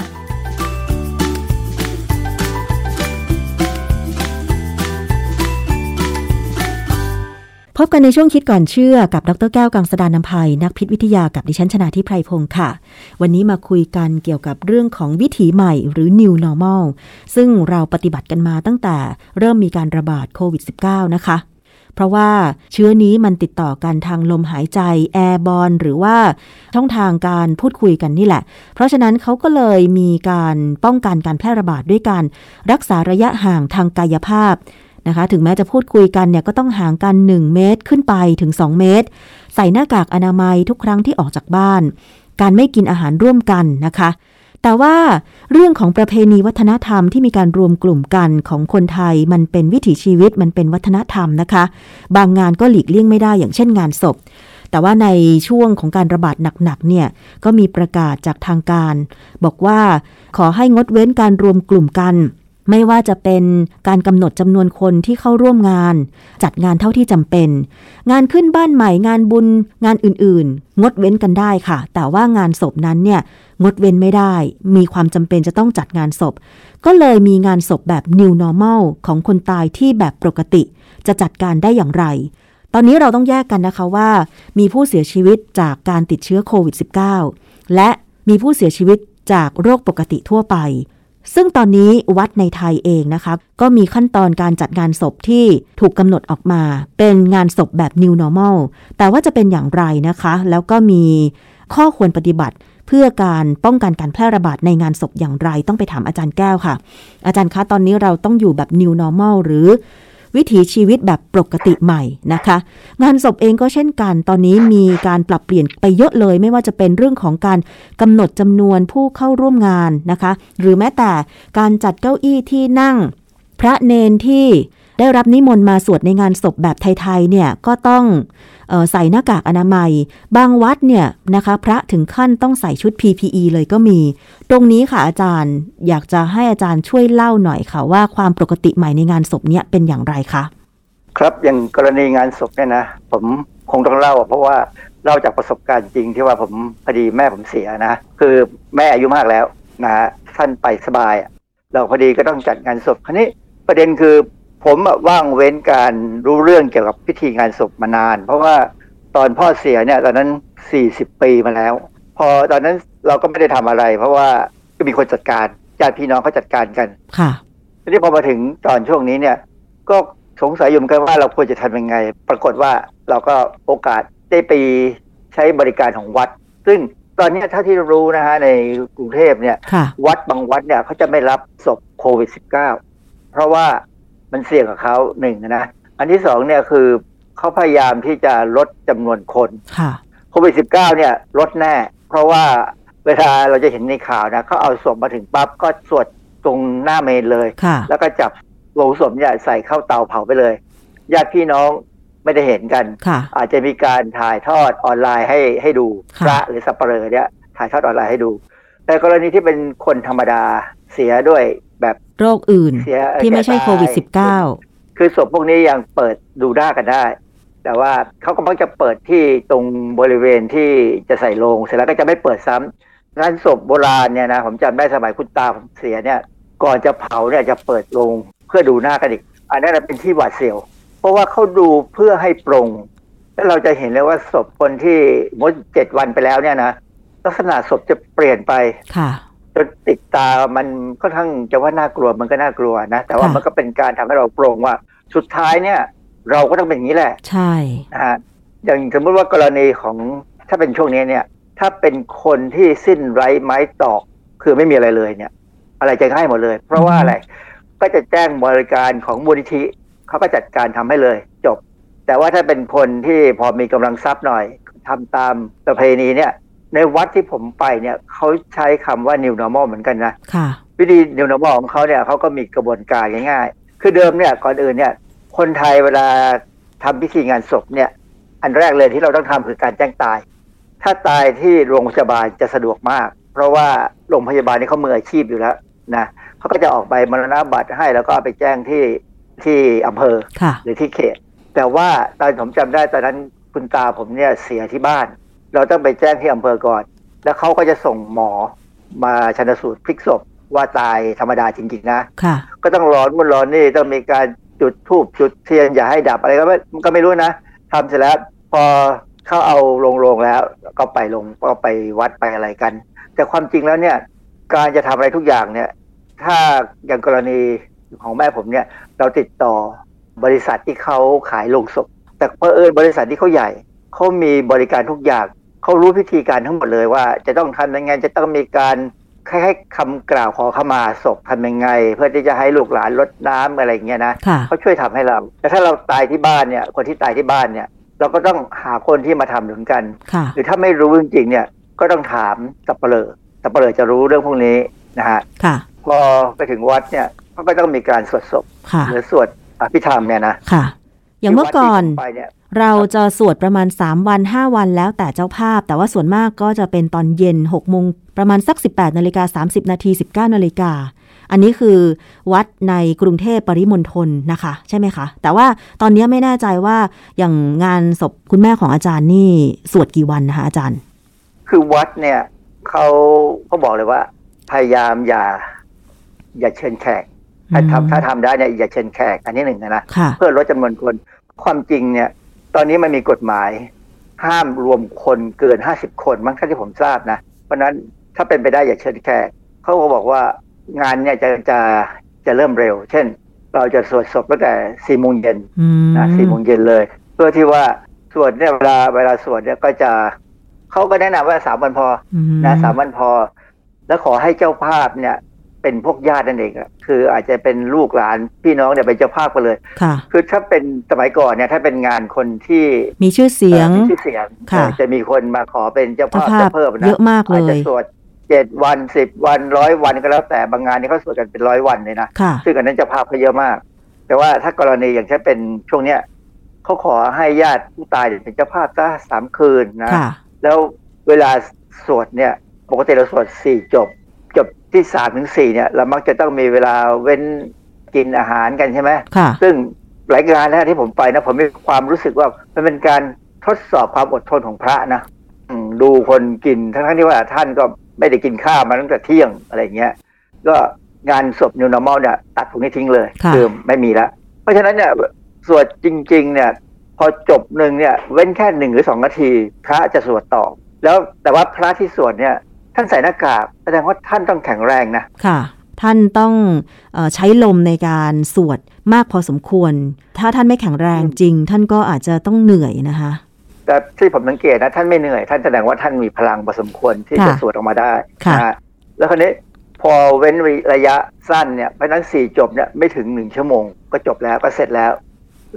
บกันในช่วงคิดก่อนเชื่อกับดรแก้วกังสดานนภัย นักพิษวิทยากับดิฉันชนาทิพไพรพงศ์ค่ะ วันนี้มาคุยกันเกี่ยวกับเรื่องของวิถีใหม่หรือ New Normal ซึ่งเราปฏิบัติกันมาตั้งแต่เริ่มมีการระบาดโควิด -19 นะคะ เพราะว่าเชื้อนี้มันติดต่อกันทางลมหายใจแอร์บอลหรือว่าช่องทางการพูดคุยกันนี่แหละ เพราะฉะนั้นเขาก็เลยมีการป้องกันการแพร่ระบาดด้วยการรักษาระยะห่างทางกายภาพนะคะถึงแม้จะพูดคุยกันเนี่ยก็ต้องห่างกัน 1 เมตรขึ้นไปถึง 2 เมตร ใส่หน้ากากอนามัยทุกครั้งที่ออกจากบ้าน การไม่กินอาหารร่วมกันนะคะ แต่ว่าเรื่องของประเพณีวัฒนธรรมที่มีการรวมกลุ่มกันของคนไทยมันเป็นวิถีชีวิตมันเป็นวัฒนธรรมนะคะ บางงานก็หลีกเลี่ยงไม่ได้อย่างเช่นงานศพ แต่ว่าในช่วงของการระบาดหนักๆเนี่ยก็มีประกาศจากทางการ บอกว่าขอให้งดเว้นการรวมกลุ่มกัน ไม่ว่าจะเป็นการกำหนดจำนวนคนที่เข้าร่วมงาน จัดงานเท่าที่จำเป็น งานขึ้นบ้านใหม่งานบุญงานอื่นๆ งดเว้นกันได้ค่ะ แต่ว่างานศพนั้นเนี่ยงดเว้นไม่ได้ มีความจำเป็นจะต้องจัดงานศพ ก็เลยมีงานศพแบบ new normal ของคนตายที่แบบปกติ จะจัดการได้อย่างไร ตอนนี้เราต้องแยกกันนะคะว่า มีผู้เสียชีวิตจากการติดเชื้อโควิด -19 และมีผู้เสียชีวิตจากโรคปกติทั่วไป ซึ่งตอนนี้วัดในไทยเองนะคะก็มีขั้นตอนการจัดงานศพที่ถูกกำหนดออกมา เป็นงานศพแบบ new normal แต่ว่าจะเป็นอย่างไรนะคะ แล้วก็มีข้อควรปฏิบัติเพื่อการป้องกันการแพร่ระบาดในงานศพอย่างไรต้องไปถามอาจารย์แก้วค่ะ อาจารย์คะตอนนี้เราต้องอยู่แบบ new normal หรือ วิถีชีวิตแบบปกติใหม่นะคะ งานศพเองก็เช่นกัน ตอนนี้มีการปรับเปลี่ยนไปเยอะเลย ไม่ว่าจะเป็นเรื่องของการกำหนดจำนวนผู้เข้าร่วมงานนะคะ หรือแม้แต่การจัดเก้าอี้ที่นั่ง พระเนนที่ ได้รับนิมนต์มาสวดในงานศพแบบไทยๆเนี่ยก็ต้องออใส่หน้ากากอนามัย บางวัดเนี่ยนะคะพระถึงขั้นต้องใส่ชุด PPE เลยก็มี ตรงนี้ค่ะอาจารย์อยากจะให้อาจารย์ช่วยเล่าหน่อยค่ะว่าความปกติใหม่ในงานศพเนี่ยเป็นอย่างไรคะครับอย่างกรณีงานศพเนี่ยนะผมคงต้องเล่าเพราะว่าเล่าจากประสบการณ์จริงที่ว่าผมพอดีแม่ผมเสียนะ คือแม่อายุมากแล้วนะท่านไปสบายเราพอดีก็ต้องจัดงานศพคราวนี้ประเด็นคือ ผมอะว่างเว้นการรู้เรื่องเกี่ยวกับพิธีงานศพมานาน เพราะว่าตอนพ่อเสียเนี่ยตอนนั้น40ปีมาแล้ว พอตอนนั้นเราก็ไม่ได้ทำอะไร เพราะว่าก็มีคนจัดการญาติพี่น้องเขาจัดการกันค่ะทีนี้พอมาถึงตอนช่วงนี้เนี่ย ก็สงสัยอยู่เหมือนกันว่าเราควรจะทำยังไง ปรากฏว่าเราก็โอกาสได้ไปใช้บริการของวัด ซึ่งตอนนี้ถ้าที่รู้นะฮะในกรุงเทพเนี่ยค่ะวัดบางวัดเนี่ยเขาจะไม่รับศพโควิด -19 เพราะว่า มันเสี่ยงกับเขาหนึ่งนะ อันที่สองเนี่ยคือเขาพยายามที่จะลดจำนวนคนค่ะโควิด -19 เนี่ยลดแน่ เพราะว่าเวลาเราจะเห็นในข่าวนะเขาเอาศพมาถึงปั๊บก็สวดตรงหน้าเมนเลยค่ะแล้วก็จับโลงศพเนี่ยใส่เข้าเตาเผาไปเลยญาติพี่น้องไม่ได้เห็นกันค่ะอาจจะมีการถ่ายทอดออนไลน์ให้ให้ดูค่ะพระหรือสัปเหร่อเนี่ยถ่ายทอดออนไลน์ให้ดู แต่กรณีที่เป็นคนธรรมดาเสียด้วยแบบ โรคอื่นเสียที่ไม่ใช่โควิด -19 คือศพพวกนี้ยังเปิดดูหน้ากันได้ แต่ว่าเขาก็มักจะเปิดที่ตรงบริเวณที่จะใส่โลง เสร็จแล้วก็จะไม่เปิดซ้ำงานศพโบราณเนี่ยนะผมจำได้สมัยคุณตาผมเสียเนี่ย ก่อนจะเผาเนี่ยจะเปิดโลงเพื่อดูหน้ากันอีก อันนั้นนะเป็นที่หวาดเสียว เพราะว่าเขาดูเพื่อให้ปรงแล้วเราจะเห็นเลยว่าศพคนที่มดเจ็ดวันไปแล้วเนี่ยนะลักษณะศพจะเปลี่ยนไปค่ะ จนติดตามันค่อนข้างจะว่าน่ากลัวมันก็น่ากลัวนะ แต่ว่าค่ะมันก็เป็นการทำให้เราโปร่งว่า สุดท้ายเนี่ย เราก็ต้องเป็นอย่างนี้แหละ ใช่นะฮะอย่างสมมติว่ากรณีของถ้าเป็นช่วงนี้เนี่ย ถ้าเป็นคนที่สิ้นไร้ไม้ตอกคือไม่มีอะไรเลยเนี่ย อะไรจะให้หมดเลย เพราะว่าอะไรก็จะแจ้งบริการของมูลนิธิเขาก็จัดการทำให้เลยจบ แต่ว่าถ้าเป็นคนที่พอมีกำลังทรัพย์หน่อยทำตามประเพณีเนี่ย ในวัดที่ผมไปเนี่ยเขาใช้คำว่า new normal เหมือนกันนะค่ะวิธี new normal ของเขาเนี่ยเขาก็มีกระบวนการง่ายๆ คือเดิมเนี่ยก่อนอื่นเนี่ย คนไทยเวลาทำพิธีงานศพเนี่ย อันแรกเลยที่เราต้องทำคือการแจ้งตาย ถ้าตายที่โรงพยาบาลจะสะดวกมาก เพราะว่าโรงพยาบาลนี่เขามืออาชีพอยู่แล้วนะเขาก็จะออกใบมรณบัตรให้แล้วก็เอาไปแจ้งที่ที่อำเภอค่ะหรือที่เขต แต่ว่าตอนผมจำได้ตอนนั้นคุณตาผมเนี่ยเสียที่บ้าน เราต้องไปแจ้งที่อำเภอก่อน แล้วเขาก็จะส่งหมอมาชันสูตรพลิกศพว่าตายธรรมดาจริงๆนะค่ะ ก็ต้องร้อนมุ่นร้อนนี่ต้องมีการจุดธูปจุดเทียนอย่าให้ดับอะไรก็ไม่ก็ไม่รู้นะทำเสร็จแล้วพอเข้าเอาลงโรงแล้ว ก็ไปลงก็ไปวัดไปอะไรกัน แต่ความจริงแล้วเนี่ย การจะทำอะไรทุกอย่างเนี่ย ถ้าอย่างกรณีของแม่ผมเนี่ย เราติดต่อบริษัทที่เขาขายโลงศพแต่เพอเอิญบริษัทที่เขาใหญ่เขามีบริการทุกอย่าง เขารู้พิธีการทั้งหมดเลยว่า จะต้องทำยังไงจะต้องมีการคล้ายๆคำกล่าวขอขมาศพทำยังไง เพื่อที่จะให้ลูกหลานลดน้ำอะไรอย่างเงี้ยนะค่ะเขาช่วยทำให้เราแต่ถ้าเราตายที่บ้านเนี่ย คนที่ตายที่บ้านเนี่ย เราก็ต้องหาคนที่มาทำเหมือนกันค่ะหรือถ้าไม่รู้จริงๆเนี่ยก็ต้องถามสับเปลือสับเปลือจะรู้เรื่องพวกนี้นะฮะค่ะพอไปถึงวัดเนี่ยเขาก็ต้องมีการสวดศพค่ะหรือสวดอภิธรรมเนี่ยนะค่ะ อย่างเมื่อก่อนที่วัดที่ผมไปเนี่ยเราจะสวดประมาณ 3 วัน 5 วันแล้วแต่เจ้าภาพ แต่ว่าส่วนมากก็จะเป็นตอนเย็น6โมงประมาณสัก 18นาฬิกา30 นาที 19นาฬิกาอันนี้คือวัดในกรุงเทพปริมณฑลนะคะ ใช่ไหมคะ แต่ว่าตอนนี้ไม่แน่ใจว่าอย่างงานศพคุณแม่ของอาจารย์นี่สวดกี่วันนะคะอาจารย์ คือวัดเนี่ยเขาเขาบอกเลยว่า พยายามอย่า อย่าเชิญแขก ถ้าอืมทำถ้าทำได้เนี่ยอย่าเชิญแขก อันนี้หนึ่งนะค่ะเพื่อลดจำนวนคน ความจริงเนี่ย ตอนนี้มันมีกฎหมาย ห้ามรวมคนเกินห้าสิบคนมั้งถ้าที่ผมทราบนะ เพราะฉะนั้นถ้าเป็นไปได้อย่าเชิญแขกเขาก็บอกว่างานเนี่ยจะจะจะเริ่มเร็ว เช่น เราจะสวดศพตั้งแต่สี่โมงเย็นอืมนะสี่โมงเย็นเลย เพื่อที่ว่าสวดเนี่ยเวลาเวลาสวดเนี่ยก็จะเขาก็แนะนำว่าสามวันพออืมนะสามวันพอ แล้วขอให้เจ้าภาพเนี่ย เป็นพวกญาตินั่นเองอะคืออาจจะเป็นลูกหลานพี่น้องเนี่ยเป็นเจ้าภาพกันเลยค่ะ คือถ้าเป็นสมัยก่อนเนี่ยถ้าเป็นงานคนที่มีชื่อเสียงอ่อมีชื่อเสียงค่ะเออจะมีคนมาขอเป็นเจ้าเจ้าภาพภาพจะเพิ่มนะเยอะมากเลอาจจะยสวดเจ็ดวันสิบวันร้อยวันก็แล้วแต่บางงานนี่เขาสวดกันเป็นร้อยวันเลยนะค่ะซึ่งอันนั้นเจ้าภาพเขาเยอะมาก แต่ว่าถ้ากรณีอย่างเช่นเป็นช่วงเนี้ยเขาขอให้ญาติผู้ตายเนี่ยเป็นเจ้าภาพซะสามคืนนะค่ะแล้วเวลาสวดเนี่ย ปกติเราสวดสี่จบ จบที่สามถึงสี่เนี่ยเรามักจะต้องมีเวลาเว้นกินอาหารกันใช่ไหมค่ะซึ่งหลายงานนะที่ผมไปนะผมมีความรู้สึกว่ามันเป็นการทดสอบความอดทนของพระนะอืมดูคนกินทั้งๆที่ว่าท่านก็ไม่ได้กินข้าวมาตั้งแต่เที่ยงอะไรเงี้ย ก็งานศพ New Normal เนี่ยตัดตรงนี้ทิ้งเลยค่ะอไม่มีแล้วเพราะฉะนั้นเนี่ยสวดจริง ๆ เนี่ย พอจบหนึ่งเนี่ย เว้นแค่หนึ่งหรือสองนาที พระจะสวดต่อ แล้วแต่ว่าพระที่สวดเนี่ย ท่านใส่หน้ากากแสดงว่าท่านต้องแข็งแรงนะค่ะ ท่านต้องเออใช้ลมในการสวดมากพอสมควร ถ้าท่านไม่แข็งแรงจริง ท่านก็อาจจะต้องเหนื่อยนะคะแต่ที่ผมสังเกตนะท่านไม่เหนื่อย ท่านแสดงว่าท่านมีพลังพอสมควรที่ค่ะจะสวดออกมาได้ค่ะนะฮะแล้วคราวนี้พอเว้นระยะสั้นเนี่ยเพราะฉะนั้นสี่จบเนี่ยไม่ถึงหนึ่งชั่วโมง ก็จบแล้วก็เสร็จแล้ว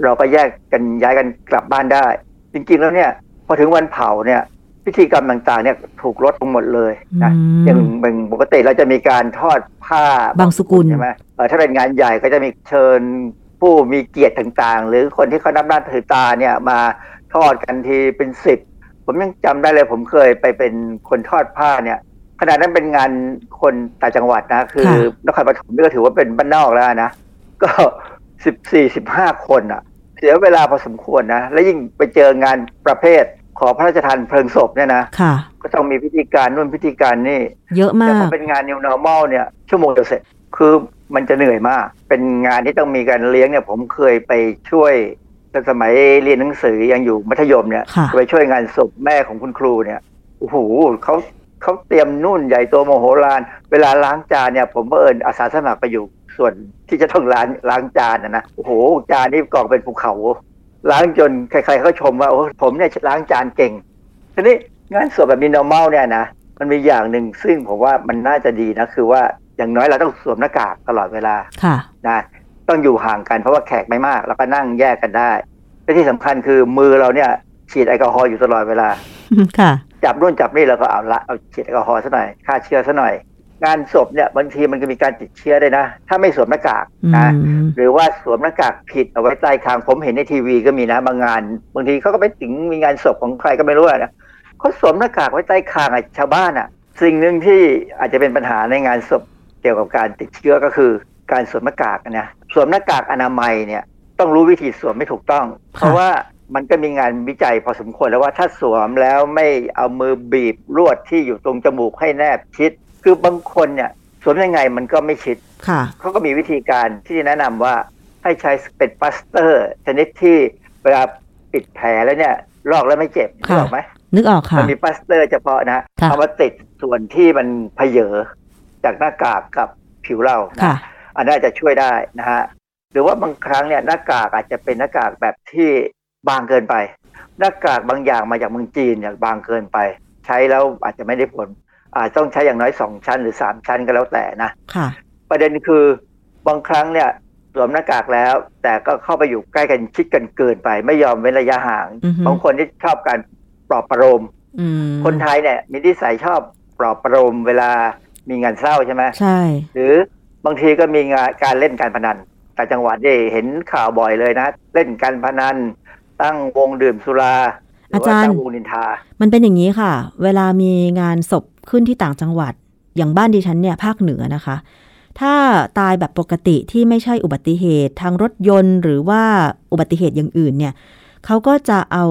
เราก็แยกกันย้ายกันกลับบ้านได้ จริงๆแล้วเนี่ยพอถึงวันเผาเนี่ย พิธีกรรมต่างๆเนี่ยถูกลดลงหมดเลยนะอืมอย่างเป็นปกติเราจะมีการทอดผ้าบางสกุลใช่ไหมเออถ้าเป็นงานใหญ่ก็จะมีเชิญผู้มีเกียรติต่างๆ หรือคนที่เขานับหน้าถือตาเนี่ยมาทอดกันทีเป็นสิบผมยังจำได้เลยผมเคยไปเป็นคนทอดผ้าเนี่ยขนาดนั้นเป็นงานคนต่างจังหวัดนะ คือค่ะนครปฐมนี่ก็ถือว่าเป็นบ้านนอกแล้วนะ ก็สิบสี่สิบห้าคนอะ เสียเวลาพอสมควรนะ แล้วยิ่งไปเจองานประเภท ขอพระราชทานเพลิงศพเนี่ยนะค่ะ ก็ต้องมีพิธีการนู่นพิธีการนี่ เยอะมาแต่พอกเป็นงาน new normal เนี่ย ชั่วโมงเดียวเสร็จ คือมันจะเหนื่อยมาก เป็นงานที่ต้องมีการเลี้ยงเนี่ย ผมเคยไปช่วยตอนสมัยเรียนหนังสือยังอยู่มัธยมเนี่ยค่ะไปช่วยงานศพแม่ของคุณครูเนี่ยโอ้โหเขาเขาเตรียมนุ่นใหญ่โตโมโหลาน เวลาล้างจานเนี่ย ผมก็เอิญอาสาสมัครไปอยู่ส่วนที่จะต้องล้างล้างจานนะนะโอ้โหจานนี่กองเป็นภูเขา ล้างจนใครๆเขาก็ชมว่าโอ้ผมเนี่ยล้างจานเก่งทีนี้งานศพแบบมี normal เนี่ยนะมันมีอย่างหนึ่งซึ่งผมว่ามันน่าจะดีนะคือว่าอย่างน้อยเราต้องสวมหน้ากากตลอดเวลาค่ะนะต้องอยู่ห่างกันเพราะว่าแขกไม่มากแล้วก็นั่งแยกกันได้และที่สำคัญคือมือเราเนี่ย ฉีดแอลกอฮอล์อยู่ตลอดเวลาค่ะจับนู่นจับนี่เราก็เอาละเอาฉีดแอลกอฮอล์ซะหน่อยฆ่าเชื้อซะหน่อย งานศพเนี่ยบางทีมันก็มีการติดเชื้อได้นะ ถ้าไม่สวมหน้ากากอืนะมหรือว่าสวมหน้ากากผิดเอาไว้ใต้คางผมเห็นในทีวีก็มีนะ บางงาน บางทีเขาก็ไปถึงมีงานศพของใครก็ไม่รู้อะนะเขาสวมหน้ากากไว้ใต้คางอะชาวบ้านอะสิ่งหนึ่งที่อาจจะเป็นปัญหาในงานศพเกี่ยวกับการติดเชื้อก็คือการสวมหน้ากากนะสวมหน้ากากอนามัยเนี่ยต้องรู้วิธีสวมไม่ถูกต้อง เพราะว่ามันก็มีงานวิจัยพอสมควรแล้วว่าถ้าสวมแล้วไม่เอามือบีบลวดที่อยู่ตรงจมูกให้แนบชิด คือบางคนเนี่ยสวมยังไงมันก็ไม่ชิดค่ะเขาก็มีวิธีการที่แนะนำว่าให้ใช้เป็นปลาสเตอร์ชนิดที่เวลาปิดแผลแล้วเนี่ยลอกแล้วไม่เจ็บค่ะรู้ไหมนึกออกค่ะมันมีปลาสเตอร์เฉพาะนะค่ะเอามาติดส่วนที่มันเพเยอจากหน้ากากกับผิวเรานะค่ะ อันนั้นอาจจะช่วยได้นะฮะหรือว่าบางครั้งเนี่ยหน้ากากอาจจะเป็นหน้ากากแบบที่บางเกินไป หน้ากากบางอย่างมาจากเมืองจีนเนี่ยบางเกินไป ใช้แล้วอาจจะไม่ได้ผล อาจต้องใช้อย่างน้อยสองชั้นหรือสามชั้นก็แล้วแต่นะค่ะ ประเด็นคือบางครั้งเนี่ยสวมหน้ากากแล้ว แต่ก็เข้าไปอยู่ใกล้กันชิดกันเกินไป ไม่ยอมเว้นระยะห่างอือฮึบางคนที่ชอบการปลอบประโลมอืมคนไทยเนี่ยมีนิสัยชอบปลอบประโลมเวลามีงานเศร้าใช่ไหมใช่ หรือบางทีก็มีงานการเล่นการพนันต่างจังหวัดนี่เห็นข่าวบ่อยเลยนะ เล่นการพนัน ตั้งวงดื่มสุรา หรือว่าตั้งวงนินทา มันเป็นอย่างนี้ค่ะ เวลามีงานศพขึ้นที่ต่างจังหวัด อย่างบ้านดิฉันเนี่ยภาคเหนือนะคะ ถ้าตายแบบปกติที่ไม่ใช่อุบัติเหตุทางรถยนต์ หรือว่าอุบัติเหตุอย่างอื่นเนี่ย เขาก็จะเอา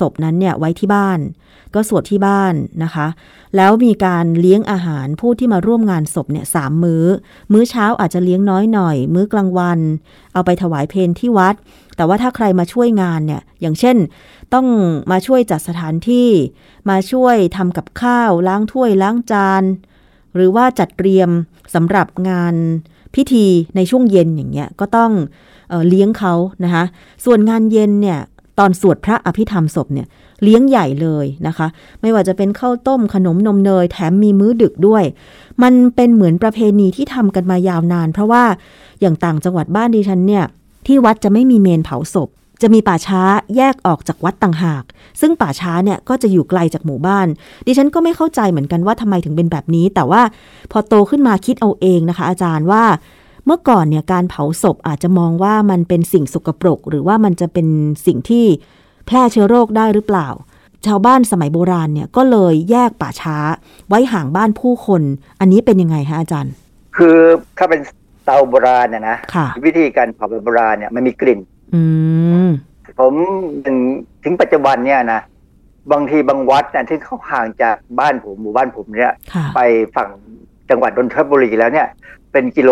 ศพนั้นเนี่ยไว้ที่บ้าน ก็สวดที่บ้านนะคะ แล้วมีการเลี้ยงอาหารผู้ที่มาร่วมงานศพเนี่ยสามมื้อ มื้อเช้าอาจจะเลี้ยงน้อยหน่อย มื้อกลางวัน เอาไปถวายเพลที่วัด แต่ว่าถ้าใครมาช่วยงานเนี่ย อย่างเช่น ต้องมาช่วยจัดสถานที่ มาช่วยทำกับข้าวล้างถ้วยล้างจาน หรือว่าจัดเตรียมสำหรับงานพิธีในช่วงเย็นอย่างเงี้ยก็ต้องเอเลี้ยงเขานะคะส่วนงานเย็นเนี่ย ตอนสวดพระอภิธรรมศพเนี่ยเลี้ยงใหญ่เลยนะคะ ไม่ว่าจะเป็นข้าวต้มขนมนมเนย แถมมีมื้อดึกด้วย มันเป็นเหมือนประเพณีที่ทำกันมายาวนาน เพราะว่าอย่างต่างจังหวัดบ้านดิฉันเนี่ยที่วัดจะไม่มีเมนเผาศพ จะมีป่าช้าแยกออกจากวัดต่างหาก ซึ่งป่าช้าเนี่ยก็จะอยู่ไกลจากหมู่บ้าน ดิฉันก็ไม่เข้าใจเหมือนกันว่าทำไมถึงเป็นแบบนี้ แต่ว่าพอโตขึ้นมาคิดเอาเองนะคะ อาจารย์ว่า เมื่อก่อนเนี่ยการเผาศพอาจจะมองว่ามันเป็นสิ่งสกปรก หรือว่ามันจะเป็นสิ่งที่แพร่เชื้อโรคได้หรือเปล่า ชาวบ้านสมัยโบราณเนี่ยก็เลยแยกป่าช้า ไว้ห่างบ้านผู้คน อันนี้เป็นยังไงคะอาจารย์ คือถ้าเป็นเตาโบราณเนี่ยนะค่ะวิธีการเผาแบบโบราณเนี่ยมันมีกลิ่น อืมผมถึงถึงปัจจุบันเนี่ยนะบางทีบางวัดเนี่ยที่เขาห่างจากบ้านผมหมู่บ้านผมเนี่ยค่ะไปฝั่งจังหวัดนนทบุรีแล้วเนี่ย เป็นกิโล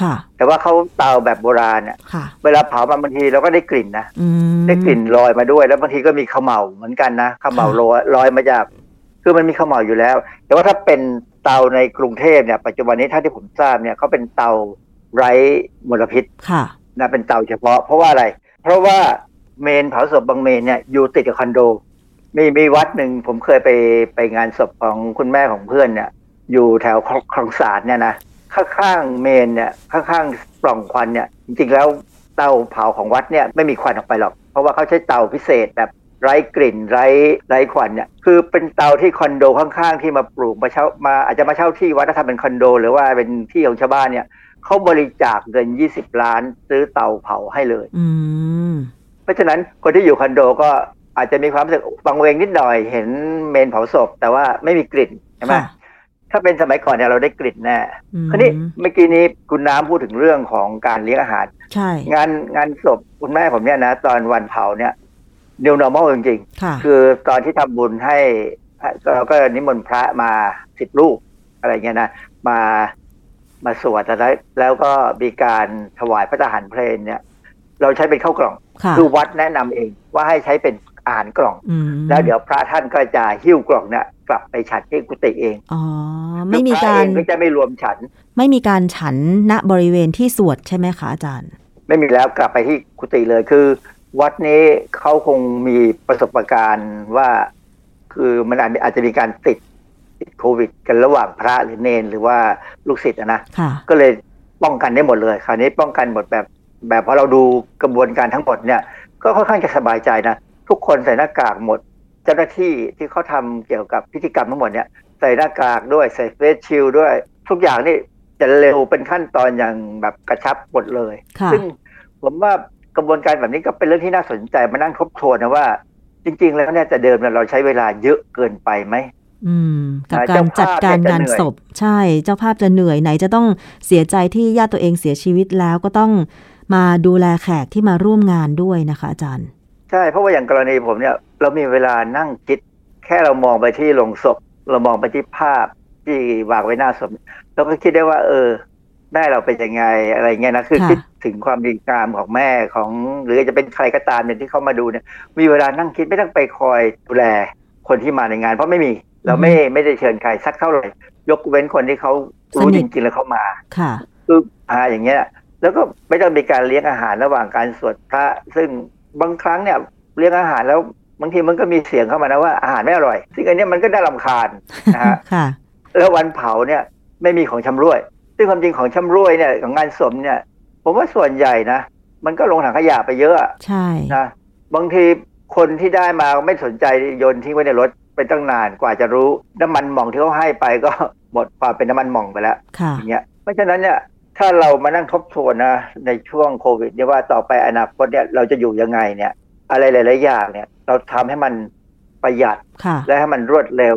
ค่ะ แต่ว่าเขาเตาแบบโบราณเนี่ยค่ะ เวลาเผามาบางทีเราก็ได้กลิ่นนะอืมได้กลิ่นลอยมาด้วย แล้วบางทีก็มีเขมเหลาเหมือนกันนะเขมเหลาค่ะลอยลอยมาจาก คือมันมีเขมเหลาอยู่แล้ว แต่ว่าถ้าเป็นเตตาในกรุงเทพเนี่ย ปัจจุบันนี้ถ้าที่ผมทราบเนี่ยเขาเป็นเตาไร้มลพิษ ค่ะ นะ เป็นเตาเฉพาะ เพราะว่าอะไร เพราะว่าเมนเผาศพบางเมนเนี่ยอยู่ติดกับคอนโด มีมีวัดหนึ่งผมเคยไปไปงานศพของคุณแม่ของเพื่อนเนี่ยอยู่แถวคลคลองสารเนี่ยนะ ข้างๆเมนเนี่ยข้างๆปล่องควันเนี่ยจริงๆแล้วเตาเผาของวัดเนี่ยไม่มีควันออกไปหรอก เพราะว่าเขาใช้เตาพิเศษแบบไร้กลิ่นไร้ไร้ควันเนี่ยคือเป็นเตาที่คอนโดข้างๆที่มาปลูกมาเช่ามาอาจจะมาเช่าที่วัดแล้วทำเป็นคอนโด หรือว่าเป็นที่ของชาวบ้านเนี่ยเขาบริจาคเงิน 20 ล้านซื้อเตาเผาให้เลยอืมเพราะฉะนั้นคนที่อยู่คอนโดก็อาจจะมีความรู้สึกบังเวงนิดหน่อยเห็นเมนเผาศพ แต่ว่าไม่มีกลิ่นใช่ไหม ถ้าเป็นสมัยก่อนเนี่ยเราได้กลิ่นแน่อืมคราวนี้เมื่อกี้นี้คุณน้ำพูดถึงเรื่องของการเลี้ยงอาหาร ใช่ งานงานศพคุณแม่ผมเนี่ยนะ ตอนวันเผาเนี่ย new normal จริงค่ะๆคือตอนที่ทำบุญให้เราก็นิมนต์พระมาสิบรูปอะไรเงี้ยนะมามาสวดแล้วแล้วก็มีการถวายพระทหารเพลงเนี่ย เราใช้เป็นข้าวกล่องค่ะคือวัดแนะนำเองว่าให้ใช้เป็น อาหารกล่องอืมแล้วเดี๋ยวพระท่านก็จะหิ้วกล่องเนี่ยกลับไปฉันที่กุฏิเอง อ๋อ ไม่มีพะการเองก็จะไม่รวมฉัน ไม่มีการฉันณบริเวณที่สวดใช่ไหมคะอาจารย์ ไม่มีแล้วกลับไปที่กุฏิเลยคือ วัดนี้เขาคงมีประสบการณ์ว่า คือมันอาจอาจจะมีการติดติดโควิด กันระหว่างพระหรือเนนหรือว่าลูกศิษย์อะนะค่ะก็เลยป้องกันได้หมดเลย คราวนี้ป้องกันหมดแบบ แบบพอเราดูกระบวนการทั้งหมดเนี่ย ก็ค่อนข้างจะสบายใจนะ ทุกคนใส่หน้ากากหมด เจ้าหน้าที่ที่เขาทำเกี่ยวกับพิธีกรรมทั้งหมดเนี่ยใส่หน้ากากด้วยใส่เฟสชิลด์ด้วย ทุกอย่างนี่จะเร็วเป็นขั้นตอนอย่างแบบกระชับหมดเลยค่ะซึ่งผมว่ากระบวนการแบบนี้ก็เป็นเรื่องที่น่าสนใจมานั่งทบทวนนะว่า จริง ๆ แล้วเนี่ยแต่เดิมเนี่ยเราใช้เวลาเยอะเกินไปไหมอืมกับอ่าการจัดการเจ้าภาพเนี่ยจะงานเหนื่อยศพ ใช่ เจ้าภาพจะเหนื่อยไหนจะต้องเสียใจที่ญาติตัวเองเสียชีวิตแล้วก็ต้องมาดูแลแขกที่มาร่วมงานด้วยนะคะอาจารย์ ใช่เพราะว่าอย่างกรณีผมเนี่ย เรามีเวลานั่งคิด แค่เรามองไปที่โลงศพ เรามองไปที่ภาพที่วางไว้หน้าศพเราก็คิดได้ว่า เออ แม่เราเป็นยังไงอะไรเงี้ยนะคือค่ะคิดถึงความดีงามของแม่ของ หรือจะเป็นใครก็ตามเนี่ยที่เขามาดูเนี่ย มีเวลานั่งคิดไม่ต้องไปคอยดูแลคนที่มาในงาน เพราะไม่มีเราไม่ไม่ได้เชิญใครสักเท่าไหร่ยกเว้นคนที่เขารู้จริงๆแล้วเขามาค่ะคืออ่าอย่างเงี้ย แล้วก็ไม่ต้องมีการเลี้ยงอาหารระหว่างการสวดพระซึ่ง บางครั้งเนี่ยเลี้ยงอาหารแล้วบางทีมันก็มีเสียงเข้ามานะว่าอาหารไม่อร่อย ซึ่งอันเนี้ยมันก็น่ารำคาญนะฮะค่ะแล้ววันเผาเนี่ยไม่มีของชำร่วย ซึ่งความจริงของชำร่วยเนี่ยของงานศพเนี่ย ผมว่าส่วนใหญ่นะ มันก็ลงถังขยะไปเยอะอะใช่นะบางทีคนที่ได้มาไม่สนใจโยนทิ้งไว้ในรถไปตั้งนานกว่าจะรู้น้ำมันหม่องที่เขาให้ไปก็หมดความเป็นน้ำมันหม่องไปแล้วค่ะอย่างเงี้ยเพราะฉะนั้นเนี่ย ถ้าเรามานั่งทบทวนนะในช่วงโควิดเนี่ยว่าต่อไปอนาคตเนี่ยเราจะอยู่ยังไงเนี่ย อะไรหลาย ๆ อย่างเนี่ย เราทำให้มันประหยัดค่ะและให้มันรวดเร็ว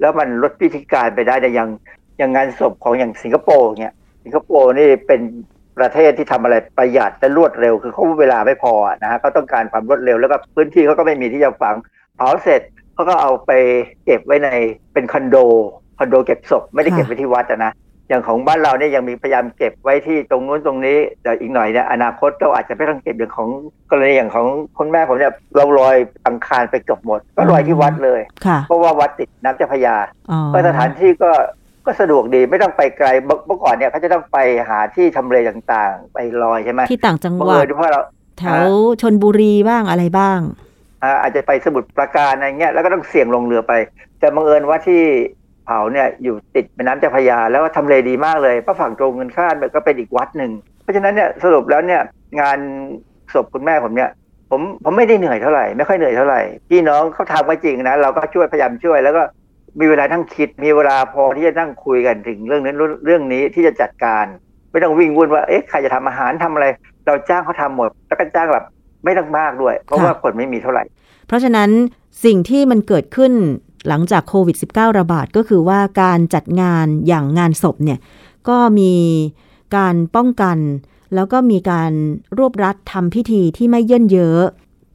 แล้วมันลดพิธีการไปได้ในอย่างอย่างงานศพของอย่างสิงคโปร์เนี่ยสิงคโปร์นี่เป็นประเทศที่ทำอะไรประหยัดและรวดเร็ว คือเขาเวลาไม่พอนะฮะเขาต้องการความรวดเร็วแล้วก็พื้นที่เขาก็ไม่มีที่จะฝังเผาเสร็จเขาก็เอาไปเก็บไว้ในเป็นคอนโดคอนโดเก็บศพไม่ได้เก็บไว้ที่วัดอะนะ อย่างของบ้านเราเนี่ยยังมีพยายามเก็บไว้ที่ตรงนู้นตรงนี้แต่อีกหน่อยเนี่ยอนาคตก็อาจจะไม่ต้องเก็บอย่างของกรณีอย่างของคุณแม่ผมเนี่ยเราลอยอังคารไปเกือบหมด ก็ลอยที่วัดเลยค่ะเพราะว่าวัดติดน้ำเจ้าพระยาอ๋อก็สถานที่ก็ก็สะดวกดีไม่ต้องไปไกลเมื่อเมื่อก่อนเนี่ยเขาจะต้องไปหาที่ทำเลต่างๆ ไปลอยใช่ไหมที่ต่างจังบังหวัเอิดญเพราะเราแถวชนบุรีบ้างอะไรบ้างอ่าอาจจะไปสมุทรปราการอะไรเงี้ยแล้วก็ต้องเสี่ยงลงเรือไป แต่บังเอิญว่าที่ เผาเนี่ยอยู่ติดแม่น้ำเจ้าพระยา แล้วก็ทำเลดีมากเลยพระฝั่งตรงกันข้ามก็เป็นอีกวัดหนึ่ง เพราะฉะนั้นเนี่ยสรุปแล้วเนี่ยงานศพคุณแม่ผมเนี่ยผมผมไม่ได้เหนื่อยเท่าไหร่ไม่ค่อยเหนื่อยเท่าไหร่พี่น้องเขาทำก็จริงนะเราก็ช่วยพยายามช่วย แล้วก็มีเวลาทั้งคิดมีเวลาพอที่จะนั่งคุยกันถึงเรื่องนั้นเรื่องนี้ที่จะจัดการ ไม่ต้องวิ่งวุ่นว่าเอ๊ะใครจะทำอาหารทำอะไร เราจ้างเขาทำหมด แล้วก็จ้างแบบไม่ต้องมากด้วย เพราะว่าคนไม่มีเท่าไหร่ เพราะฉะนั้นสิ่งที่มันเกิดขึ้น หลังจากโควิด -19 ระบาดก็คือว่าการจัดงานอย่างงานศพเนี่ยก็มีการป้องกัน แล้วก็มีการรวบรัดทำพิธีที่ไม่เย่นเยอะ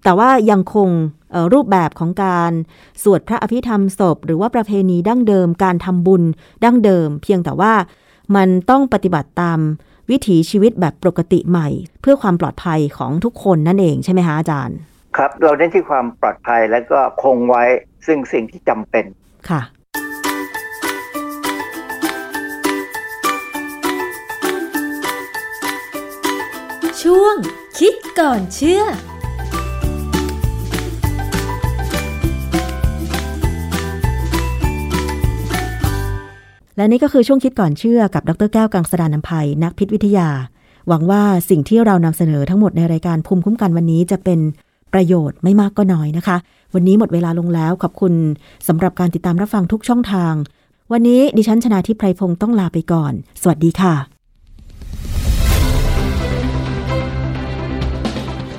แต่ว่ายังคงรูปแบบของการสวดพระอภิธรรมศพ หรือว่าประเพณีดั้งเดิม การทำบุญดั้งเดิม เพียงแต่ว่ามันต้องปฏิบัติตามวิถีชีวิตแบบปกติใหม่ เพื่อความปลอดภัยของทุกคนนั่นเองใช่ไหมคะอาจารย์ ครับ เราเน้นที่ความปลอดภัยและก็คงไว้ซึ่งสิ่งที่จำเป็นค่ะ ช่วงคิดก่อนเชื่อและนี่ก็คือช่วงคิดก่อนเชื่อกับดรแก้วกังสดานนภัยนักพิษวิทยา หวังว่าสิ่งที่เรานำเสนอทั้งหมดในรายการภูมิคุ้มกันวันนี้จะเป็น ประโยชน์ไม่มากก็น้อยนะคะ วันนี้หมดเวลาลงแล้วขอบคุณสำหรับการติดตามรับฟังทุกช่องทาง วันนี้ดิฉันชนาทิพไพรพงศ์ต้องลาไปก่อน สวัสดีค่ะ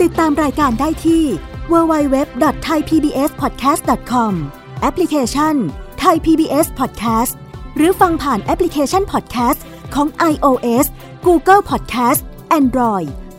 ติดตามรายการได้ที่ www.thaipbspodcast.com แอปพลิเคชัน Thai PBS Podcast หรือฟังผ่านแอปพลิเคชัน Podcast ของ iOS Google Podcast Android